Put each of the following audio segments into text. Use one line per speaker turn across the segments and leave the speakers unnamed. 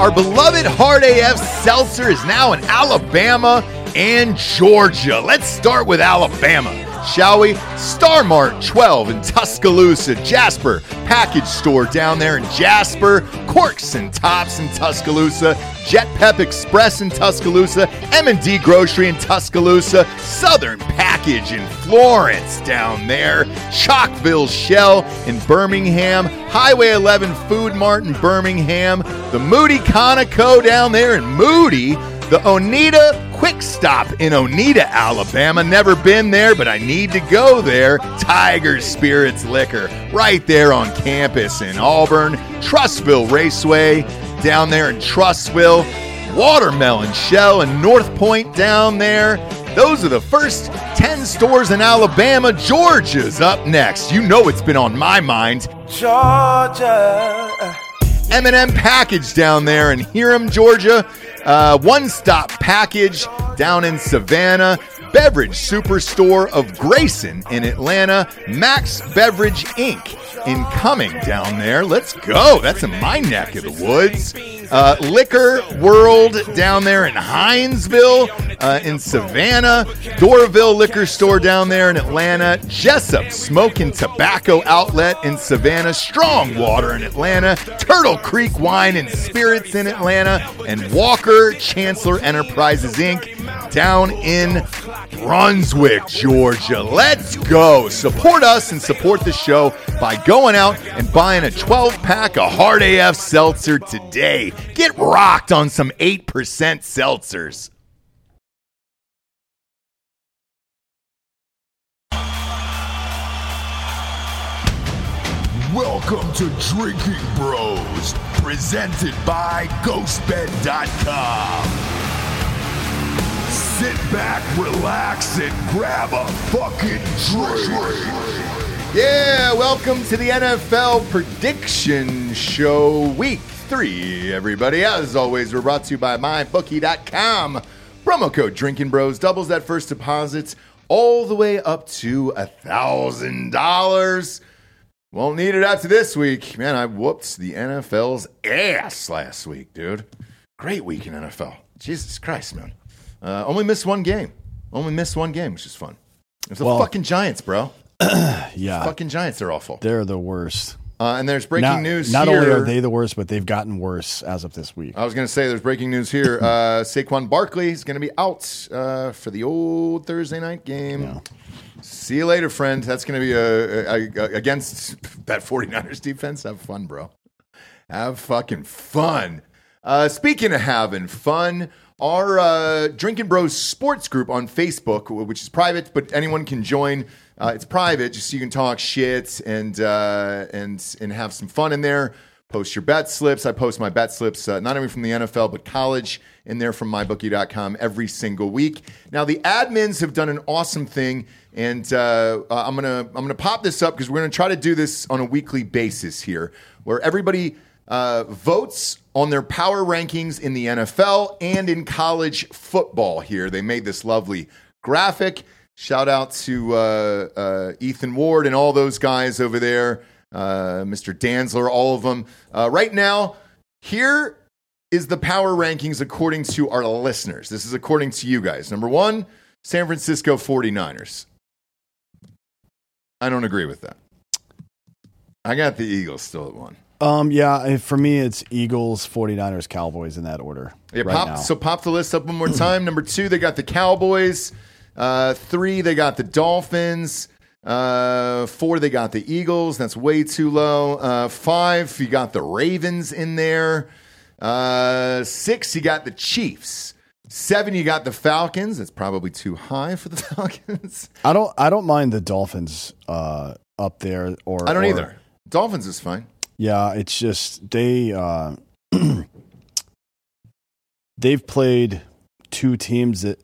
Our beloved Hard AF Seltzer is now in Alabama and Georgia. Let's start with Alabama shall we? Star Mart 12 in Tuscaloosa, Jasper Package Store down there in Jasper, Corks and Tops in Tuscaloosa, Jet Pep Express in Tuscaloosa, M&D Grocery in Tuscaloosa, Southern Package in Florence down there, Chalkville Shell in Birmingham, Highway 11 Food Mart in Birmingham, the Moody Conoco down there in Moody, the Oneida Quick Stop in Oneida, Alabama. Never been there, but I need to go there. Tiger Spirits Liquor, right there on campus in Auburn. Trussville Raceway, down there in Trussville. Watermelon Shell and North Point down there. Those are the first 10 stores in Alabama. Georgia's up next. You know it's been on my mind. Georgia. M&M package down there in Hiram, Georgia. Uh, one stop package down in Savannah. Beverage Superstore of Grayson in Atlanta. Max Beverage Inc. in down there. Let's go. That's in my neck of the woods. Uh, Liquor World down there in Hinesville, uh, in Savannah. Doraville Liquor Store down there in Atlanta. Jesup Smoking Tobacco Outlet in Savannah. Strong Water in Atlanta. Turtle Creek Wine and Spirits in Atlanta. And Walker Chancellor Enterprises Inc. down in Brunswick, Georgia. Let's go. Support us and support the show by going out and buying a 12 pack of Hard AF Seltzer today. Get rocked on some 8% seltzers.
Welcome to Drinkin Bros, presented by GhostBed.com. Sit back, relax, and grab a fucking drink.
Yeah, welcome to the NFL Prediction Show Week 3, everybody. As always, we're brought to you by MyBookie.com. Promo code Drinkin Bros doubles that first deposit all the way up to a $1,000. Won't need it after this week. Man, I whooped the NFL's ass last week, dude. Great week in NFL. Jesus Christ, man. Uh, only missed one game. Only missed one game, which is fun. It's the
Well-
fucking Giants, bro.
Yeah,
Fucking Giants are awful.
they're the worst.
Uh, and there's breaking
not,
news
Not
here.
only are they the worst, but they've gotten worse as of this week.
I was going to say there's breaking news here. Uh, Saquon Barkley is going to be out uh, for the old Thursday night game.
Yeah.
See you later, friend. That's going to be a, a, a- against that 49ers defense. Have fun, bro. Have fucking fun. Uh, speaking of having fun, our uh, Drinkin Bros sports group on Facebook, which is private, but anyone can join. Uh, it's private, just so you can talk shit and uh, and and have some fun in there. Post your bet slips. I post my bet slips, uh, not only from the NFL but college, in there from mybookie.com every single week. Now the admins have done an awesome thing, and uh, uh, I'm gonna I'm gonna pop this up because we're gonna try to do this on a weekly basis here, where everybody uh, votes on their power rankings in the NFL and in college football. Here, they made this lovely graphic. Shout out to uh, uh, Ethan Ward and all those guys over there, uh, Mr. Danzler, all of them. Uh, right now, here is the power rankings according to our listeners. This is according to you guys. Number one, San Francisco 49ers. I don't agree with that. I got the Eagles still at one.
Um, yeah, for me, it's Eagles, 49ers, Cowboys in that order.
Yeah,
right
pop, so pop the list up one more time. Number two, they got the Cowboys. Uh, three, they got the Dolphins. Uh, four, they got the Eagles. That's way too low. Uh, five, you got the Ravens in there. Uh, six, you got the Chiefs. Seven, you got the Falcons. That's probably too high for the Falcons.
I don't, I don't mind the Dolphins uh, up there. Or
I don't
or-
either. Dolphins is fine.
Yeah, it's just they uh, they've played two teams that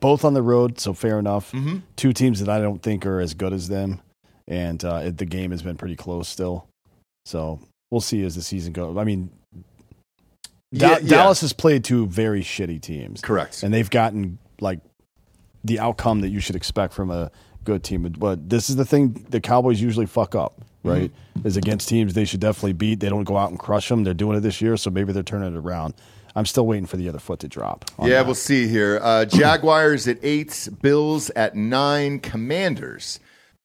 both on the road, so fair enough.
Mm-hmm.
Two teams that I don't think are as good as them, and uh, it, the game has been pretty close still. So we'll see as the season goes. I mean, Da-
Yeah, yeah.
Dallas has played two very shitty teams,
Correct.
and they've gotten like the outcome that you should expect from a good team. But this is the thing: the Cowboys usually fuck up. right? Is against teams they should definitely beat. They don't go out and crush them. They're doing it this year, so maybe they're turning it around. I'm still waiting for the other foot to drop.
Yeah,
that.
we'll see here. Uh, Jaguars at eight, Bills at nine, Commanders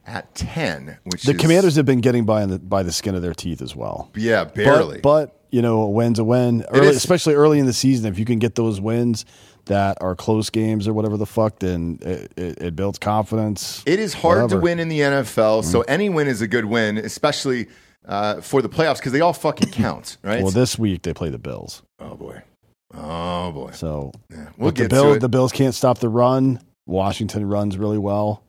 at ten. Which
the
is,
Commanders have been getting by the, by the skin of their teeth as well.
yeah,
But-
barely.
But, you know, a win's a win. Early, especially early in the season, if you can get those wins that are close games or whatever the fuck, then it, it, it builds confidence.
It is hard to win in the NFL, so any win is a good win, especially uh, for the playoffs because they all fucking count, right?
Well, this week they play the Bills,
oh boy, oh boy.
so
Yeah, we'll
but the
get
Bill,
to it.
the Bills can't stop the run. Washington runs really well.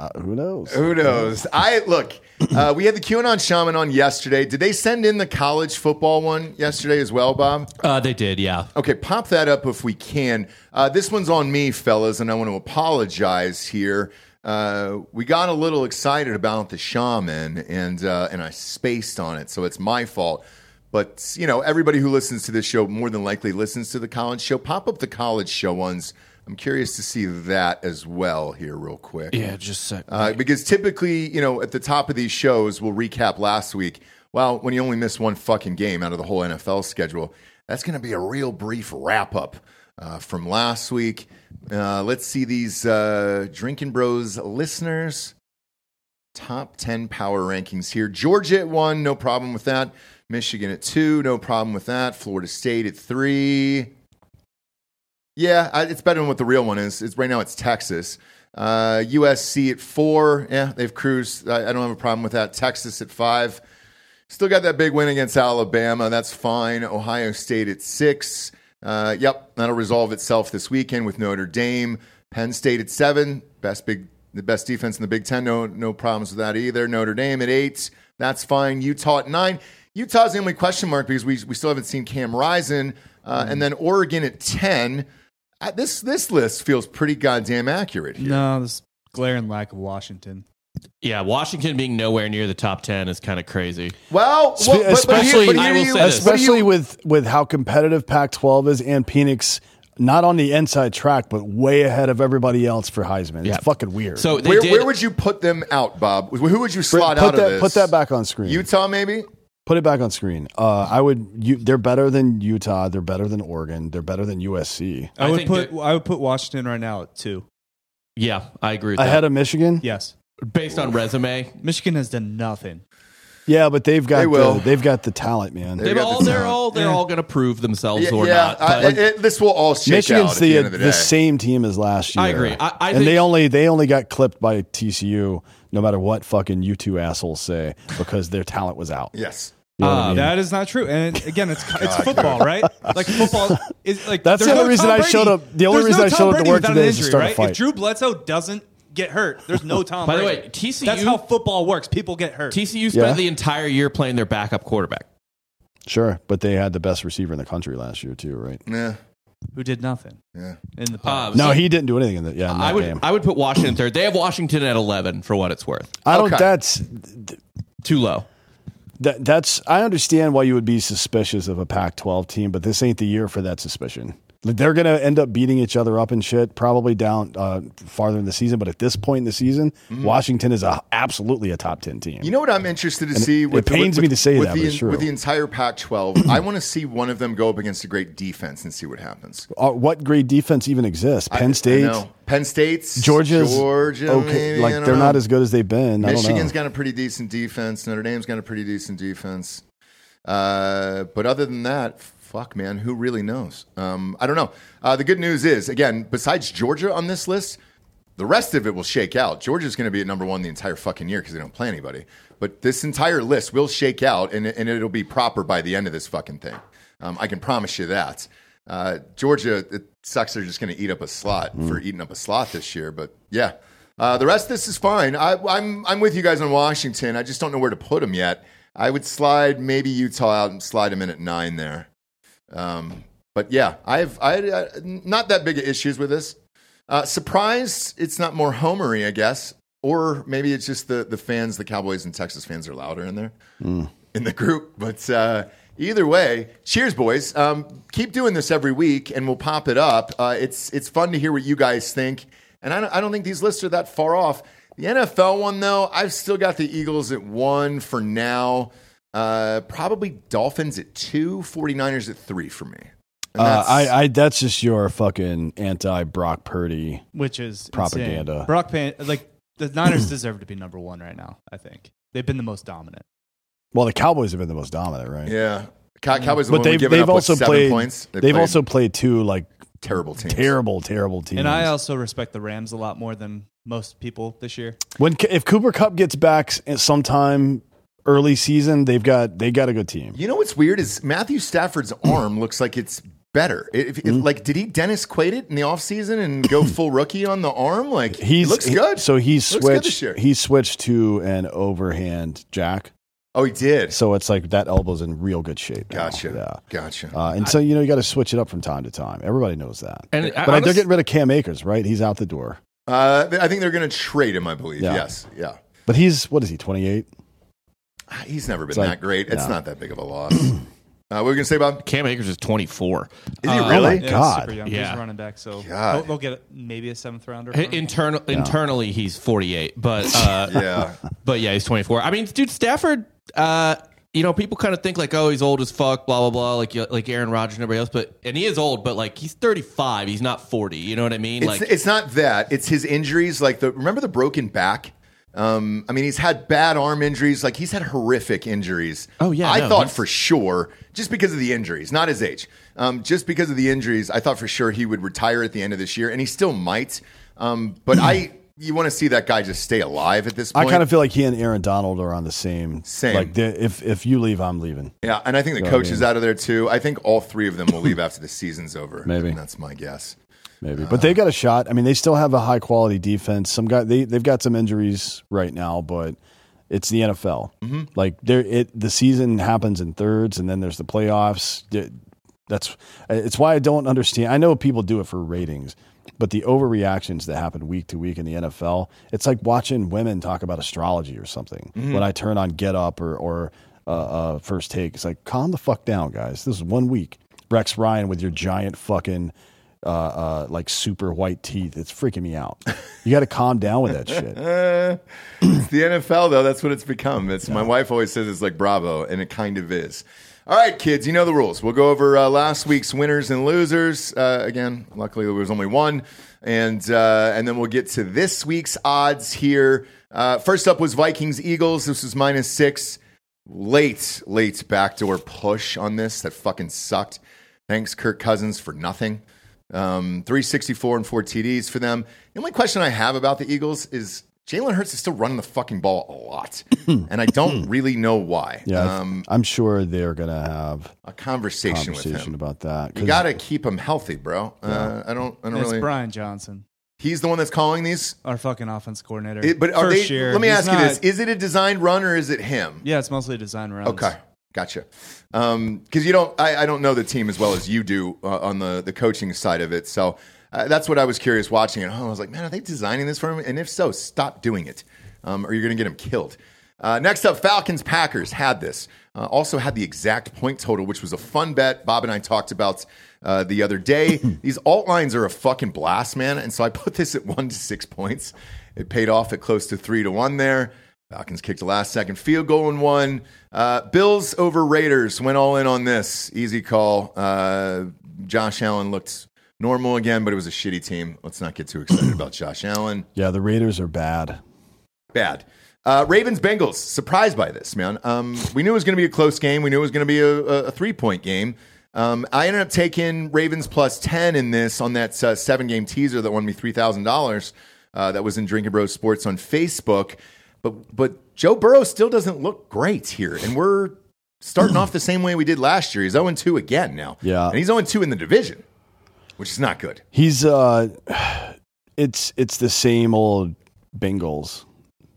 Uh, who knows?
Who knows? I look. Uh, we had the QAnon shaman on yesterday. Did they send in the college football one yesterday as well, Bob?
Uh, they did, yeah.
Okay, pop that up if we can. Uh, this one's on me, fellas, and I want to apologize here. Uh, we got a little excited about the shaman, and uh, and I spaced on it, so it's my fault. But you know, everybody who listens to this show more than likely listens to the college show. Pop up the college show ones. I'm curious to see that as well here, real quick.
Yeah, just sec.
Uh, because typically, you know, at the top of these shows, we'll recap last week. Well, when you only miss one fucking game out of the whole NFL schedule, that's going to be a real brief wrap up uh, from last week. Uh, let's see these uh, Drinkin Bros listeners. Top 10 power rankings here. Georgia at one, no problem with that. Michigan at two, no problem with that. Florida State at three. Yeah, it's better than what the real one is. It's right now. It's Texas. Uh, USC at four. Yeah, they've cruised. I, I don't have a problem with that. Texas at five. Still got that big win against Alabama. That's fine. Ohio State at six. Uh, yep, that'll resolve itself this weekend with Notre Dame. Penn State at seven. Best big, the best defense in the Big Ten. No, no problems with that either. Notre Dame at eight. That's fine. Utah at nine. Utah's the only question mark because we we still haven't seen Cam Rising. Uh, And then Oregon at ten. Uh, this this list feels pretty goddamn accurate here.
No, this glaring lack of Washington.
Yeah, Washington being nowhere near the top 10 is kind of crazy.
Well, well, but- but
especially-
but
I
here
will
you-
say this.
but
especially with with how competitive Pac-12 is and Penix not on the inside track, but way ahead of everybody else for Heisman.
Yeah.
It's fucking weird.
So
where,
did.
where would you put them out, Bob? Who would you slot
put
out
that
of this?
put that back on screen.
Utah, maybe.
Put it back on screen. Uh, I would. You, they're better than Utah. They're better than Oregon. They're better than USC.
I,
I
would
think
put I would put Washington right now at two.
yeah, I agree with
Ahead of Michigan.
Yes.
Based on resume,
Michigan has done nothing.
Yeah, but they've got
They will.
The, they've got the talent, man.
They-
they've
got
all,
the
they're
talent.
all they're all going to prove themselves
Yeah,
or
yeah,
not.
I-
but-
it- this will all shake
Michigan's
out
the
the, the,
the, same team as last year.
I agree. I- I
and
think-
they only they only got clipped by TCU, no matter what fucking you two assholes say, because their talent was out.
Yes.
You know what I
Uh,
mean?
That is not true. And again, it's it's football, right? Like football is like
That's the only
no
reason
Tom
I showed up- the only
There's
reason
no
I
Tom
showed up to work
without an
today is to
injury,
start a
right?
fight.
If Drew Bledsoe doesn't get hurt, there's no Tom.
By the
Brady.
way, TCU
That's how football works. People get hurt.
TCU spent
Yeah.
the entire year playing their backup quarterback.
Sure, but they had the best receiver in the country last year too, right?
Yeah.
who did nothing
Yeah.
in the
Uh.
No,
so
he didn't do anything in that. Yeah, in that
I would
game.
I would put Washington third. They have Washington at eleven for what it's worth.
I don't.
Okay.
That's
Too low.
That, that's. I understand why you would be suspicious of a Pac-12 team, but this ain't the year for that suspicion. They're going to end up beating each other up and shit, probably down uh, farther in the season. But at this point in the season, Washington is a, absolutely a top ten team.
Mm-hmm. You know what I'm interested to see?
it pains
with,
me to say
with
that,
the,
but it's true.
With the entire Pac-12, I want to see one of them go up against a great defense and see what happens.
Uh, what great defense even exists? Penn
I
State,
know. Penn State's
Georgia's
Georgia,
okay.
maybe,
like they're
know.
not as good as they've been. I don't know.
Michigan's got a pretty decent defense. Notre Dame's got a pretty decent defense. Uh, but other than that, fuck, man, who really knows? Um, I don't know. Uh, the good news is, again, besides Georgia on this list, the rest of it will shake out. Georgia's going to be at number one the entire fucking year because they don't play anybody. But this entire list will shake out, and, and it'll be proper by the end of this fucking thing. Um, I can promise you that. Uh, Georgia, it sucks they're just going to eat up a slot for eating up a slot this year. But yeah, uh, the rest of this is fine. I, I'm I'm with you guys on Washington. I just don't know where to put them yet. I would slide maybe Utah out and slide them in at nine there. Um, but yeah, I've I uh, not that big of issues with this. Uh, surprised it's not more homery, I guess, or maybe it's just the the fans, the Cowboys and Texas fans are louder in there in the group. But uh, either way, cheers, boys. Um, keep doing this every week, and we'll pop it up. Uh, it's it's fun to hear what you guys think, and I don't, I don't think these lists are that far off. The NFL one, though, I've still got the Eagles at one for now. Uh, probably Dolphins at two, 49ers at three for me.
Uh, I, I that's just your fucking anti Brock Purdy.
which is
Propaganda.
Insane. Brock Pan, like the Niners deserve to be number one right now. I think they've been the most dominant.
Well, the Cowboys have been the most dominant, right?
yeah. Cow- Cowboys have
But they've
given
they've
up, what,
also
seven
played.
points. They
They've
played
also played two like
terrible teams.
terrible, terrible teams.
And I also respect the Rams a lot more than most people this year.
when if Cooper Kupp gets back sometime early season, they've got they got a good team.
You know what's weird is Matthew Stafford's arm looks like it's better. If, if,
Hmm?
like, did he Dennis Quaid it in the offseason and go full rookie on the arm? Like, he looks
he-
good.
so he's
Looks good this
switched.
year.
He switched to an overhand jack.
oh, he did.
So it's like that elbow's in real good shape. now.
Gotcha.
Yeah.
Gotcha.
Uh, and so you know you got to switch it up from time to time. Everybody knows that.
And I-
but they're getting rid of Cam Akers, right? He's out the door.
Uh, I think they're going to trade him. I believe.
Yeah.
Yes. Yeah.
But he's what is he? Twenty eight.
He's never been
like-
that great. It's
yeah.
not that big of a loss. uh, what were you going to say, Bob?
Cam Akers is 24.
Is he
Uh,
really?
Yeah, he's
God.
super young.
Yeah.
He's running back, so
God.
they'll, they'll get maybe a seventh rounder. for
Hey,
him.
Internal, Internally, he's 48, but uh,
yeah.
but yeah, he's 24. I mean, dude, Stafford. Uh, you know, people kind of think like, oh, he's old as fuck, blah blah blah, like like Aaron Rodgers and everybody else. But and he is old, but like he's 35. He's not 40. You know what I mean?
It's,
like,
it's not that. It's his injuries. Like the remember the broken back. Um, I mean, he's had bad arm injuries. Like he's had horrific injuries.
Oh, yeah,
I
no,
thought
he's-
for sure, just because of the injuries, not his age, um, just because of the injuries, I thought for sure he would retire at the end of this year, and he still might. Um, but I, you want to see that guy just stay alive at this point.
I kind of feel like he and Aaron Donald are on the same.
Same.
Like if if you leave, I'm leaving.
yeah, and I think the
I
coach
mean-
is out of there too. I think all three of them will leave after the season's over.
Maybe.
And that's my guess.
Maybe, but they got a shot. I mean, they still have a high quality defense. Some guy they they've got some injuries right now, but it's the NFL.
Mm-hmm.
Like there, it the season happens in thirds, and then there's the playoffs. That's it's why I don't understand. I know people do it for ratings, but the overreactions that happen week to week in the NFL, it's like watching women talk about astrology or something.
Mm-hmm.
When I turn on Get Up or or uh, uh, First Take, it's like calm the fuck down, guys. This is one week. Rex Ryan with your giant fucking uh, uh, like super white teeth. It's freaking me out. You got to calm down with that shit.
It's the NFL, though. That's what it's become. It's my wife always says it's like Bravo, and it kind of is. All right, kids, you know the rules. We'll go over uh, last week's winners and losers. Uh, again, luckily there was only one, and uh, and then we'll get to this week's odds here. Uh, first up was Vikings Eagles. This was minus six. Late, late backdoor push on this that fucking sucked. Thanks, Kirk Cousins, for nothing. Um, 364 and four TDs for them. The only question I have about the Eagles is Jalen Hurts is still running the fucking ball a lot, and I don't really know why.
Yeah,
um,
I'm sure they're gonna have
a conversation, with
conversation
him.
about that.
You
'Cause
got to keep him healthy, bro. Uh, I don't. I don't
it's
really.
Brian Johnson,
He's the one that's calling these.
our fucking offense coordinator.
It- but are
First
they?
year,
let me
he's
ask you this: Is it a designed run or is it him?
yeah, it's mostly design runs.
Okay, gotcha. Because you don't, I, I don't know the team as well as you do uh, on the the coaching side of it. So uh, that's what I was curious watching it. Oh, I was like, man, are they designing this for him? And if so, stop doing it, um, or you're going to get him killed. Uh, next up, Falcons Packers had this. Uh, also had the exact point total, which was a fun bet. Bob and I talked about uh, the other day. These alt lines are a fucking blast, man. And so I put this at one to six points. It paid off at close to three to one there. Falcons kicked a last second field goal and won. Uh, Bills over Raiders went all in on this. Easy call. Uh, Josh Allen looked normal again, but it was a shitty team. Let's not get too excited about Josh Allen.
yeah, the Raiders are bad.
Bad. Uh, Ravens Bengals. Surprised by this, man. Um, we knew it was going to be a close game. We knew it was going to be a, a, three point game. Um, I ended up taking Ravens plus 10 in this on that uh, seven game teaser that won me $3,000. Uh, that was in Drinkin Bros Sports on Facebook. But, but Joe Burrow still doesn't look great here. And we're starting off the same way we did last year. He's 0 2 again now.
Yeah.
And he's 0 2 in the division, which is not good.
He's uh, it's it's the same old Bengals.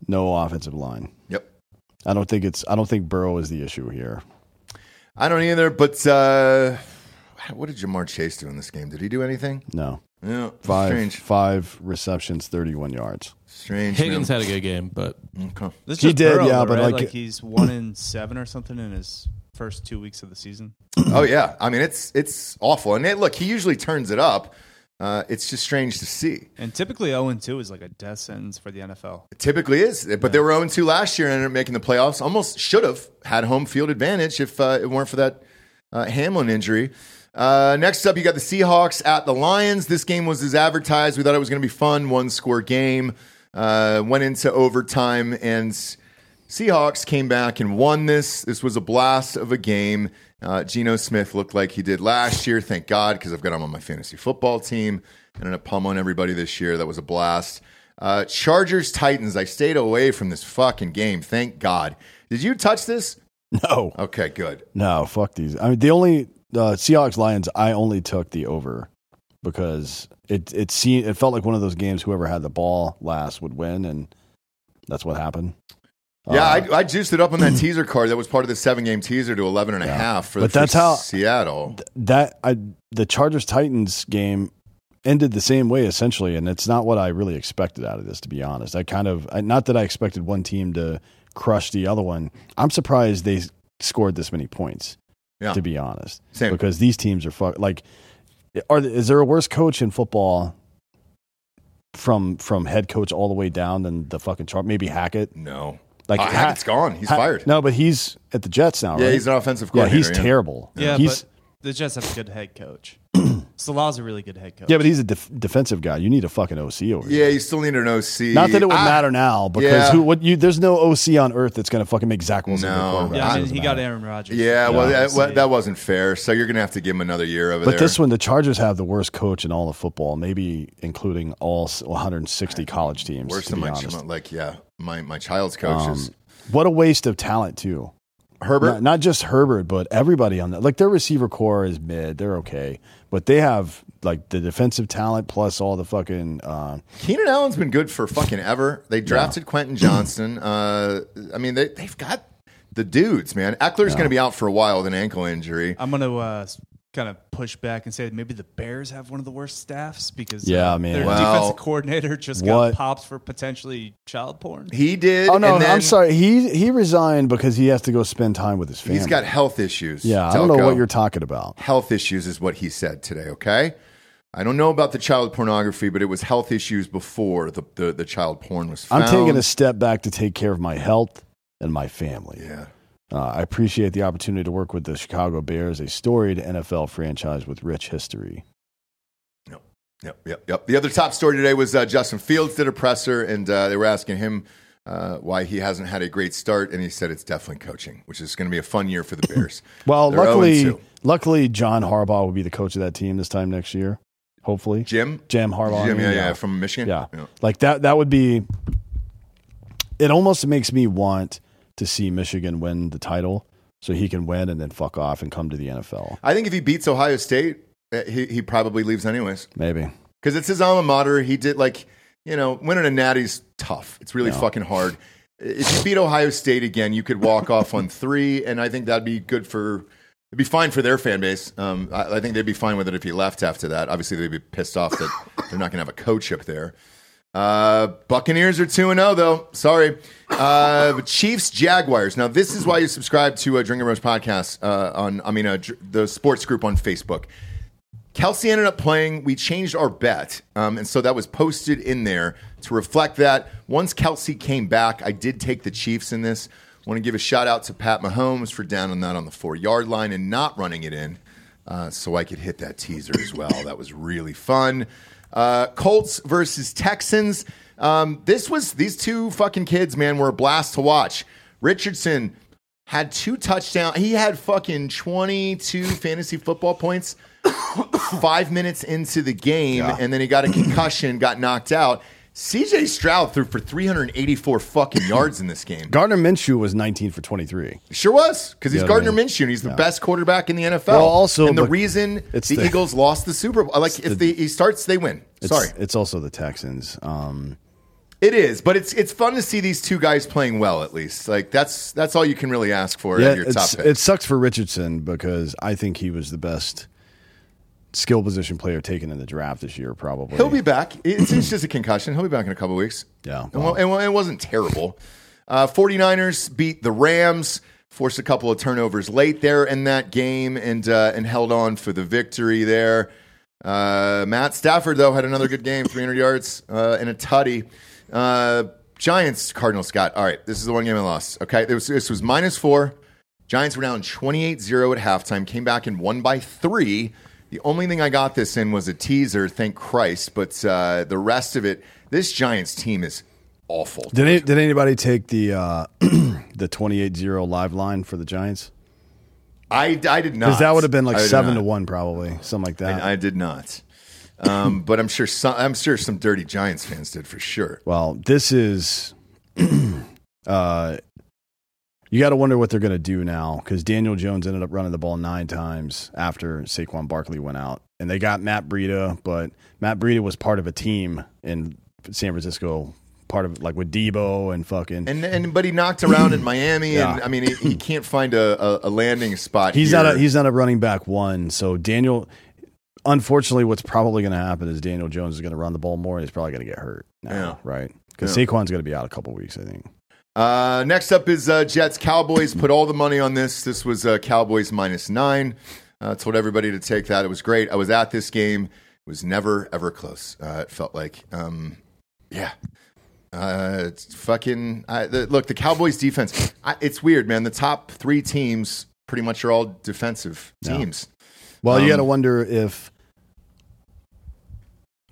No offensive line.
Yep.
I don't think it's. I don't think Burrow is the issue here.
I don't either. But uh, what did Ja'Marr Chase do in this game? Did he do anything?
No,
Yeah,
five
strange.
five receptions, thirty one yards.
Strange.
Higgins
man.
had a good game, but
Okay.
This is
He
just
did,
Burrow,
yeah,
though,
but
right?
like-
he's one in seven or something in his first two weeks of the season.
Oh yeah, I mean it's it's awful. And it, look, he usually turns it up. Uh, it's just strange to see.
And typically 0 2 is like a death sentence for the NFL.
It typically is, but they were 0 2 last year and ended up making the playoffs. Almost should have had home field advantage if uh, it weren't for that uh, Hamlin injury. Uh, next up, you got the Seahawks at the Lions. This game was as advertised. We thought it was going to be fun, one score game. Uh, went into overtime, and Seahawks came back and won this. This was a blast of a game. Uh, Geno Smith looked like he did last year. Thank God, because I've got him on my fantasy football team and ended up pummeling everybody this year. That was a blast. Uh, Chargers Titans. I stayed away from this fucking game. Thank God. Did you touch this?
No,
Okay, good.
no, fuck these. I mean, the only uh, Seahawks Lions, I only took the over because it it seemed it felt like one of those games. Whoever had the ball last would win, and that's what happened.
Yeah,
Uh,
I, I juiced it up on that teaser card. That was part of the seven game teaser to 11 and a half for,
But
for
how-
Seattle.
that I the Chargers Titans game ended the same way essentially, and it's not what I really expected out of this. To be honest, I kind of I, not that I expected one team to crush the other one. I'm surprised they scored this many points.
Yeah.
To be honest,
Same.
because these teams are fuck like. Are is there a worse coach in football from from head coach all the way down than the fucking chart? Maybe Hackett.
No.
Like
Uh,
Ha-
Hackett's gone. He's
Ha-
fired.
No, but he's at the Jets now,
Yeah,
right?
he's an offensive
yeah,
coordinator.
he's terrible.
Yeah,
he's,
but the Jets have a good head coach. Saleh's a really good head coach.
yeah, but he's a def- defensive guy. You need a fucking OC over here.
Yeah, you still need an OC.
Not that it would
I-
matter now, because
yeah.
who? What you? There's no OC on earth that's going to fucking make Zach Wilson.
No.
yeah, I mean,
Doesn't
he got. Aaron Rodgers.
Yeah, well,
Yeah,
that, well, that wasn't fair. So you're going to have to give him another year over
But
there.
this one, the Chargers have the worst coach in all of football, maybe including all 160 college teams.
worse
to
than
be
my
honest.
like yeah, my my child's coaches.
Um, what a waste of talent too.
Herbert.
Not, not just Herbert, but everybody on that. Like their receiver corps is mid. They're okay, but they have like the defensive talent plus all the fucking. Uh,
Keenan Allen's been good for fucking ever. They drafted Quentin Johnston. Uh, I mean, they, they've got the dudes, man. Ekeler's going to be out for a while with an ankle injury.
I'm going to uh, kind of push back and say that maybe the Bears have one of the worst staffs because
Yeah,
uh,
man.
their
Well-
defensive coordinator just got
What?
pops for potentially child porn.
He did.
oh no,
and then
I'm sorry. He he resigned because he has to go spend time with his family.
He's got health issues.
yeah. I don't know what you're talking about.
health issues is what he said today. Okay. I don't know about the child pornography, but it was health issues before the, the, the child porn was found.
I'm taking a step back to take care of my health and my family.
Yeah.
Uh, I appreciate the opportunity to work with the Chicago Bears, a storied NFL franchise with rich history.
Yep, yep, yep. Yep. The other top story today was uh, Justin Fields did a presser, and uh, they were asking him uh, why he hasn't had a great start, and he said it's definitely coaching, which is going to be a fun year for the Bears.
Well,
They're
luckily, luckily, John Harbaugh will be the coach of that team this time next year. Hopefully,
Jim,
Jim Harbaugh.
Jim,
I
yeah, yeah, from Michigan.
yeah. Like that. That would be. It almost makes me want to see Michigan win the title, so he can win and then fuck off and come to the NFL.
I think if he beats Ohio State, uh, he he probably leaves anyways
Maybe.
because it's his alma mater. He did like you know winning a natty's tough. It's really
Yeah.
fucking hard. If you beat Ohio State again, you could walk off on three, and I think that'd be good for. It'd be fine for their fan base. Um, I, I think they'd be fine with it if he left after that. Obviously, they'd be pissed off that they're not going to have a coach up there. Uh, Buccaneers are 2 0, though. Sorry. Uh, Chiefs, Jaguars. Now, this is why you subscribe to uh, Drinkin Bros Podcast uh, on, I mean, uh, the sports group on Facebook. Kelce ended up playing. We changed our bet. Um, and so that was posted in there to reflect that. Once Kelce came back, I did take the Chiefs in this. Want to give a shout out to Pat Mahomes for down on that on the four yard line and not running it in uh, so I could hit that teaser as well. That was really fun. Uh, Colts versus Texans. Um, this was, these two fucking kids, man, were a blast to watch. Richardson had two touchdowns. He had fucking 22 fantasy football points five minutes into the game, and then he got a concussion, got knocked out. CJ Stroud threw for 384 fucking yards in this game.
Gardner Minshew was 19 for 23.
Sure was, because he's
Yeah, I
Gardner
mean,
Minshew. and He's the best quarterback in the NFL.
Well, also,
and the
but
reason
it's
the,
the-
Eagles lost the Super Bowl, like if the, he starts, they win.
It's,
Sorry,
It's also the Texans. Um,
it is, but it's it's fun to see these two guys playing well. At least, like that's that's all you can really ask for
yeah,
at your top
it's,
pick.
it sucks for Richardson because I think he was the best skill position player taken in the draft this year, probably.
He'll be back. It's, it's just a concussion. He'll be back in a couple weeks.
Yeah,
And, well, and well, it wasn't terrible. Uh, 49ers beat the Rams, forced a couple of turnovers late there in that game, and uh, and held on for the victory there. Uh, Matt Stafford though had another good game, 300 yards uh, and a tutty. Uh, Giants, Cardinal Scott. All right, this is the one game I lost. Okay, this was, this was minus four. Giants were down 28-0 at halftime, came back and won by three. The only thing I got this in was a teaser, thank Christ. But uh, the rest of it, this Giants team is awful.
Did any, did anybody take the uh, the 28-0 live line for the Giants?
I, I did not.
Because that would have been like seven
not.
to one, probably something like that.
I, I did not. Um, but I'm sure some, I'm sure some dirty Giants fans did for sure.
Well, this is, uh, you got to wonder what they're going to do now because Daniel Jones ended up running the ball nine times after Saquon Barkley went out, and they got Matt Breida, but Matt Breida was part of a team in San Francisco, part of like with Deebo and fucking.
And and but he knocked around in Miami, and I mean he, he can't find a, a, a landing spot.
he's
here.
not a he's not a running back one, so Daniel. Unfortunately, what's probably going to happen is Daniel Jones is going to run the ball more, and he's probably going to get hurt. Now,
Yeah.
right? Because
Yeah.
Saquon's going to be out a couple weeks, I think.
Uh, next up is uh, Jets Cowboys. Put all the money on this. This was uh, Cowboys minus nine. Uh, told everybody to take that. It was great. I was at this game. It was never ever close. Uh, it felt like, um, yeah. Uh, it's fucking uh, the, look. The Cowboys defense. I, it's weird, man. The top three teams pretty much are all defensive teams.
Well, you
Um,
got to wonder if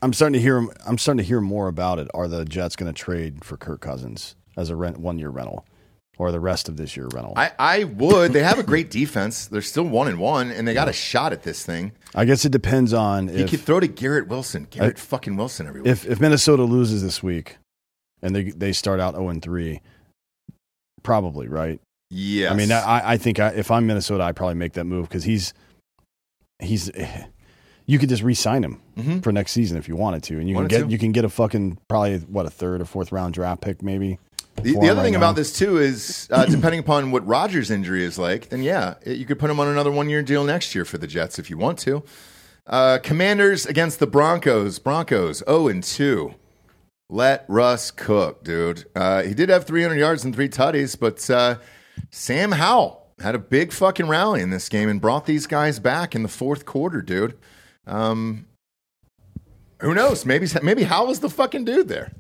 I'm starting to hear. I'm starting to hear more about it. Are the Jets going to trade for Kirk Cousins as a rent one year rental, or the rest of this year rental? I,
I, I would. They have a great defense. They're still one and one, and they got a shot at this thing.
I guess it depends on
He
if
could throw to Garrett Wilson. Garrett fucking Wilson every week.
if if Minnesota loses this week, and they they start out zero and three, probably right.
Yeah.
I mean, I I think I, if I'm Minnesota, I probably make that move because he's he's. You could just re-sign him
Mhm.
for next season if you wanted to, and you
Wanted
can get
to.
you can get a fucking probably what a third or fourth round draft pick maybe.
The, the other
right
thing
now.
about this too is, uh, depending upon what Rodgers' injury is like, then yeah, it- you could put him on another one-year deal next year for the Jets if you want to. Uh, commanders against the Broncos. Broncos zero and two. Let Russ cook, dude. Uh, he did have 300 yards and three tutties, but uh, Sam Howell had a big fucking rally in this game and brought these guys back in the fourth quarter, dude. Um, who knows? Maybe maybe Howell was the fucking dude there.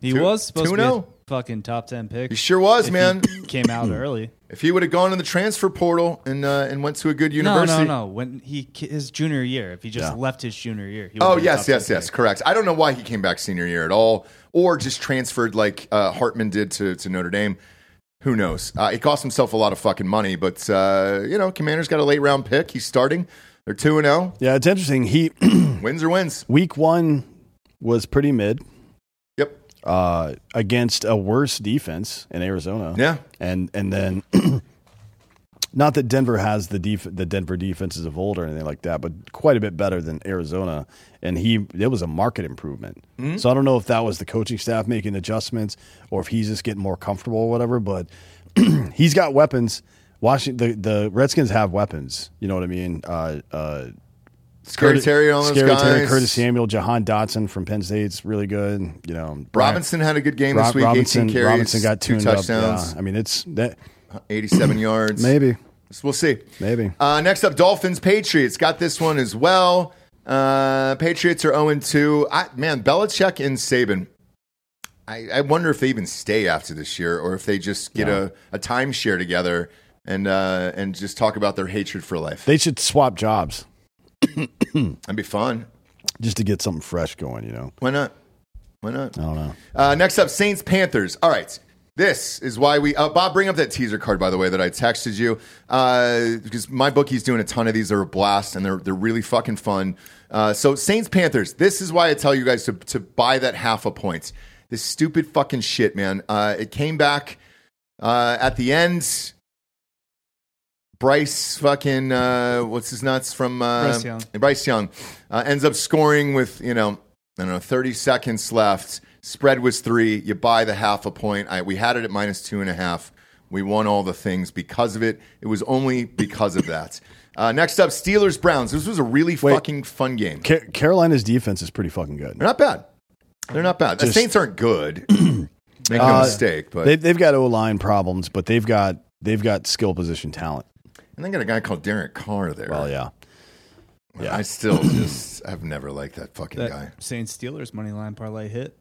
He
Two-
was supposed to be
2-0.
a fucking top ten pick.
He sure was,
if
man.
he came out early.
If he would have gone in the transfer portal and uh, and went to a good
No,
university.
no, no. No. When he his junior year, if he just
Yeah.
left his junior year, he
Oh
would've been
yes, yes, yes,
pick.
correct. I don't know why he came back senior year at all, or just transferred like uh, Hartman did to, to Notre Dame. Who knows? Uh, he cost himself a lot of fucking money, but uh, you know, Commanders got a late round pick. He's starting. They're two and zero.
Yeah, it's interesting. He
Wins or wins.
week one was pretty mid
Yep.
Uh, against a worse defense in Arizona.
Yeah.
and and then not that Denver has the def- the Denver defenses of old or anything like that, but quite a bit better than Arizona. And he it was a market improvement.
Mm-hmm.
So I don't know if that was the coaching staff making adjustments or if he's just getting more comfortable or whatever. But he's got weapons. Washington, the, the Redskins have weapons. You know what I mean? Uh, uh,
Scary
Curtis-
Terry, all those
Scary
guys.
Terry, Curtis Samuel, Jahan Dotson from Penn State's really good. You know, Brian-
Robinson had a good game this week.
Robinson,
18 carries,
Robinson got
two touchdowns,
Yeah. I mean, it's that
87 yards.
maybe,
We'll see.
maybe.
Uh, next up, Dolphins Patriots. Got this one as well. Uh, Patriots are 0 2. I, man, Belichick and Saban. I, I wonder if they even stay after this year or if they just get a, a timeshare together and uh, and just talk about their hatred for life.
They should swap jobs
That'd be fun.
just to get something fresh going. You know,
Why not? Why not?
I don't know.
Uh, next up, Saints Panthers. All right. This is why we. Uh, Bob, bring up that teaser card, by the way, that I texted you. Uh, because my bookie's doing a ton of these. They're a blast and they're, they're really fucking fun. Uh, so, Saints Panthers. This is why I tell you guys to, to buy that half a point. This stupid fucking shit, man. Uh, it came back uh, at the end. Bryce fucking uh, what's his nuts from uh,
Bryce Young.
Bryce Young uh, ends up scoring with you know I don't know thirty seconds left. Spread was three. You buy the half a point. I, we had it at minus two and a half. We won all the things because of it. It was only because of that. Uh, next up, Steelers Browns. This was a really
Wait.
fucking fun game.
Ca- Carolina's defense is pretty fucking good.
They're not bad. They're not bad. The
Just-
Saints aren't good. Make no
Uh,
mistake, but
They, they've got O line problems, but they've got they've got skill position talent.
And they got a guy called Derek Carr there.
Well, yeah. Yeah.
I still just I've never liked that fucking
That
guy.
Saints Steelers money line parlay hit.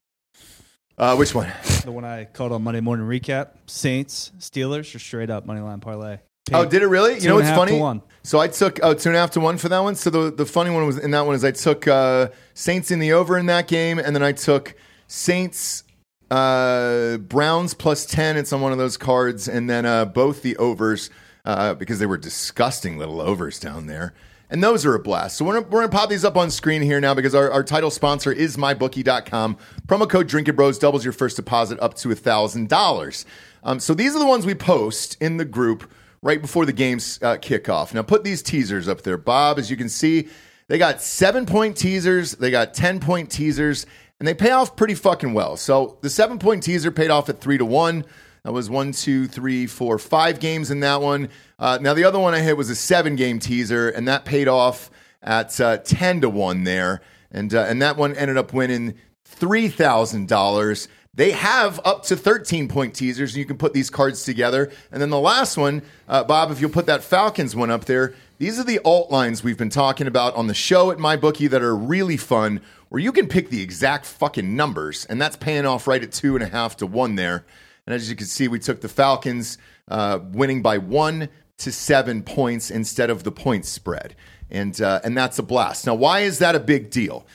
Uh, which one?
The one I called on Monday morning recap. Saints Steelers or straight up money line parlay.
Oh, did it really? You know
and
what's
a half to
funny?
one.
So I took oh, two and a half to one for that one. So the, the funny one was in that one is I took uh, Saints in the over in that game, and then I took Saints uh, Browns plus ten. It's on one of those cards, and then uh, both the overs uh, because they were disgusting little overs down there. And those are a blast. So we're we're gonna pop these up on screen here now because our, our title sponsor is mybookie.com. Promo code Drinkin Bros doubles your first deposit up to $1,000. Um, so these are the ones we post in the group right before the games uh, kick off. Now put these teasers up there. Bob, as you can see, they got seven point teasers, they got 10 point teasers, and they pay off pretty fucking well. So the seven point teaser paid off at three to one. That was one, two, three, four, five games in that one. Uh, now the other one I hit was a seven game teaser, and that paid off at uh, ten to one there, and uh, and that one ended up winning three thousand dollars. They have up to 13 point teasers, and you can put these cards together. And then the last one, uh, Bob, if you'll put that Falcons one up there, these are the alt lines we've been talking about on the show at MyBookie that are really fun, where you can pick the exact fucking numbers, and that's paying off right at two and a half to one there. And as you can see, we took the Falcons uh, winning by one to seven points instead of the point spread. And, uh, and that's a blast. Now, why is that a big deal?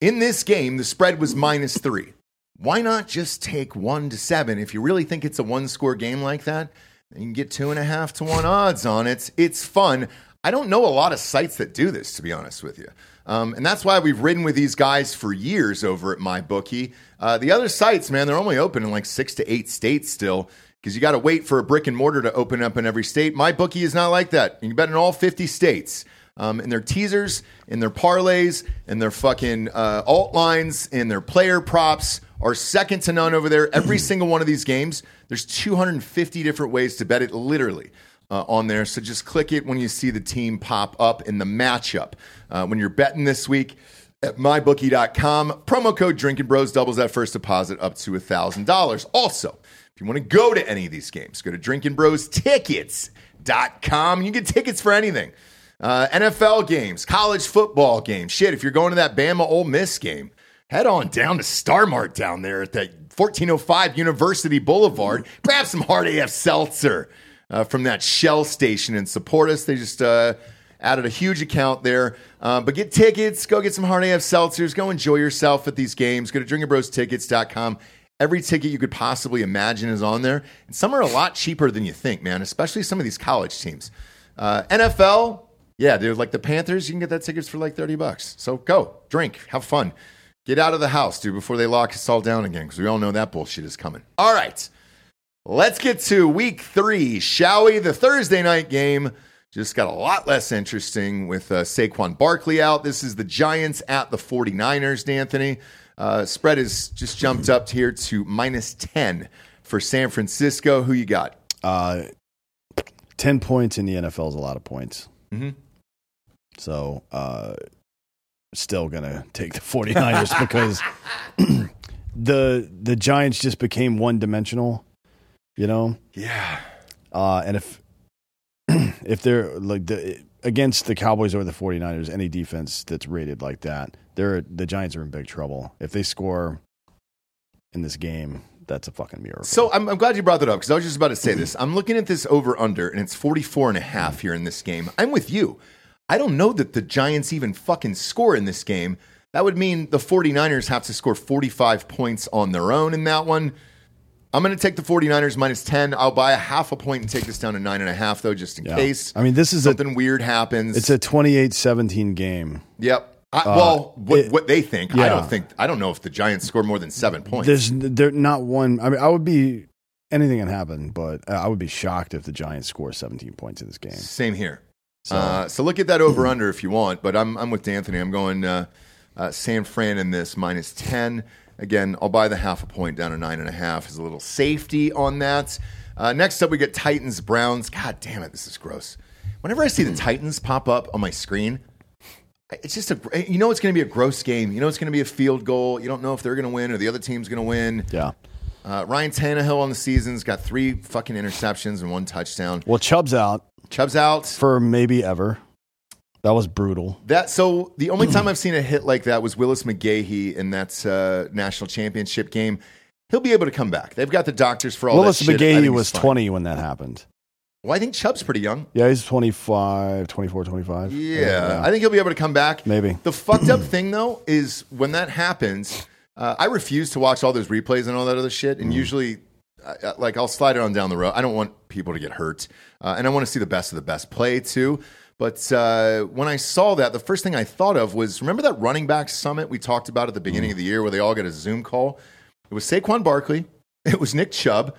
In this game, the spread was minus three. Why not just take one to seven? If you really think it's a one score game like that, you can get two and a half to one odds on it. It's fun. I don't know a lot of sites that do this, to be honest with you. Um, and that's why we've ridden with these guys for years over at MyBookie. Uh, the other sites, man, they're only open in like six to eight states still because you got to wait for a brick and mortar to open up in every state. My bookie is not like that. You can bet in all 50 states. Um, in their teasers, in their parlays, in their fucking uh, alt lines, in their player props are second to none over there. Every single one of these games, there's 250 different ways to bet it, literally. Uh, on there, so just click it when you see the team pop up in the matchup. Uh, when you're betting this week at mybookie.com, promo code Drinkin Bros doubles that first deposit up to $1,000. Also, if you want to go to any of these games, go to drinkinbrostickets.com. You can get tickets for anything. Uh, NFL games, college football games. Shit, if you're going to that Bama Ole Miss game, head on down to Star Mart down there at that 1405 University Boulevard. Grab some Hard AF Seltzer uh, from that Shell station and support us. They just uh, added a huge account there. Uh, but get tickets, go get some Hard AF Seltzers, go enjoy yourself at these games. Go to drinkinbrostickets.com. Every ticket you could possibly imagine is on there. And some are a lot cheaper than you think, man, especially some of these college teams. Uh, NFL, yeah, dude, like the Panthers, you can get that tickets for like 30 bucks. So go, drink, have fun. Get out of the house, dude, before they lock us all down again, because we all know that bullshit is coming. All right, let's get to week three, shall we? The Thursday night game just got a lot less interesting with uh, Saquon Barkley out. This is the Giants at the 49ers, D'Anthony. Uh, spread has just jumped up here to minus 10 for San Francisco. Who you got?
Uh, 10 points in the NFL is a lot of points.
Mhm.
So, uh, still going to take the 49ers because the the Giants just became one dimensional, you know?
Yeah.
Uh, and if if they're like the against the Cowboys or the 49ers, any defense that's rated like that, they're the Giants are in big trouble. If they score in this game, that's a fucking miracle.
So I'm, I'm glad you brought that up because I was just about to say this. I'm looking at this over under and it's 44 and a half here in this game. I'm with you. I don't know that the Giants even fucking score in this game. That would mean the 49ers have to score 45 points on their own in that one. I'm going to take the 49ers minus 10. I'll buy a half a point and take this down to nine and a half, though, just in
Yeah.
case
I mean, this is a
something weird happens.
it's a 28-17 game.
yep. I, well, what,
Uh, it-
what they think, I don't think. I don't know if the Giants score more than seven points.
There's there not one. I mean, I would be anything can happen, but I would be shocked if the Giants score 17 points in this game.
Same here.
So-
uh, so look at that over under if you want. But I'm I'm with Anthony. I'm going uh, uh, San Fran in this minus ten. Again, I'll buy the half a point down to nine and a half as a little safety on that. Uh, next up, we get Titans Browns. God damn it, this is gross. Whenever I see the Titans pop up on my screen, it's just a you know it's going to be a gross game. You know it's going to be a field goal. You don't know if they're going to win or the other team's going to win.
Yeah.
Uh, Ryan Tannehill on the season's got three fucking interceptions and one touchdown.
Well, Chubb's out
Chubb's out.
for maybe ever. That was brutal.
That so the only time I've seen a hit like that was Willis McGahee in that uh, national championship game. He'll be able to come back. They've got the doctors for all
Willis
that.
McGahee was
fine.
20 when that happened.
Well, I think Chubb's pretty young.
Yeah, he's 25, 24, 25.
Yeah, I think he'll be able to come back.
Maybe.
The fucked up thing though is when that happens, uh, I refuse to watch all those replays and all that other shit.
Mm.
And usually, uh, like I'll slide it on down the road. I don't want people to get hurt, uh, and I want to see the best of the best play too. But uh, when I saw that, the first thing I thought of was remember that running back summit we talked about at the beginning of the year where they all got a Zoom call. It was Saquon Barkley, it was Nick Chubb.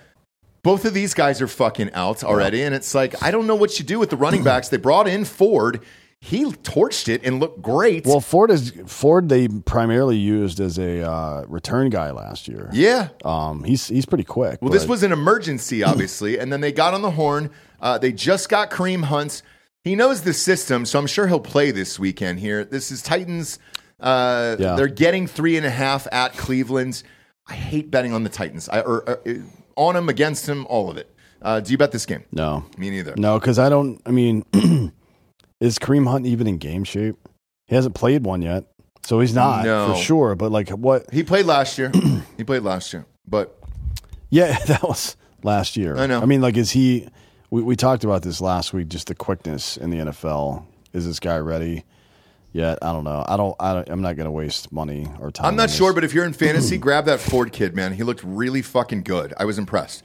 Both of these guys are fucking out already, and it's like I don't know what you do with the running backs. They brought in Ford. He torched it and looked great.
Well, Ford is Ford. They primarily used as a uh, return guy last year.
yeah.
Um, he's he's pretty quick.
Well, this was an emergency, obviously, and then they got on the horn. Uh, they just got Kareem Hunt. He knows the system, so I'm sure he'll play this weekend. Here, this is Titans. Uh,
Yeah.
They're getting three and a half at Cleveland. I hate betting on the Titans. I, or, or, uh, on them, against them, all of it. Uh, do you bet this game?
no,
Me neither.
no, because I don't. I mean, is Kareem Hunt even in game shape? He hasn't played one yet, so he's not
No.
for sure. But like, what?
He played last year. he played last year, but
Yeah, that was last year.
I know.
I mean, like, is he? We, we talked about this last week. Just the quickness in the NFL. Is this guy ready yet? I don't know. I don't. I don't I'm not going to waste money or time.
I'm not sure, but if you're in fantasy, grab that Ford kid, man. He looked really fucking good. I was impressed.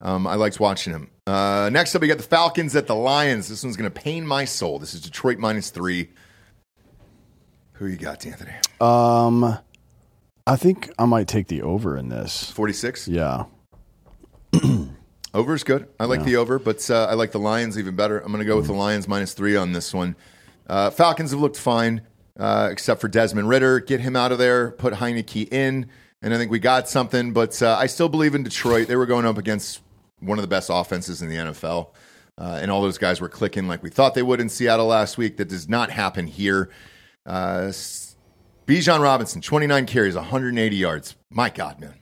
Um, I liked watching him. Uh, next up, we got the Falcons at the Lions. This one's going to pain my soul. This is Detroit minus three. Who you got, Anthony?
Um, I think I might take the over in this.
46?
Yeah.
Over is good. I like the over, but uh, I like the Lions even better. I'm going to go with the Lions minus three on this one. Uh, Falcons have looked fine, uh, except for Desmond Ridder. Get him out of there. Put Heinicke in, and I think we got something. But uh, I still believe in Detroit. They were going up against one of the best offenses in the NFL, uh, and all those guys were clicking like we thought they would in Seattle last week. That does not happen here. Uh, Bijan Robinson, 29 carries, 180 yards. My God, man.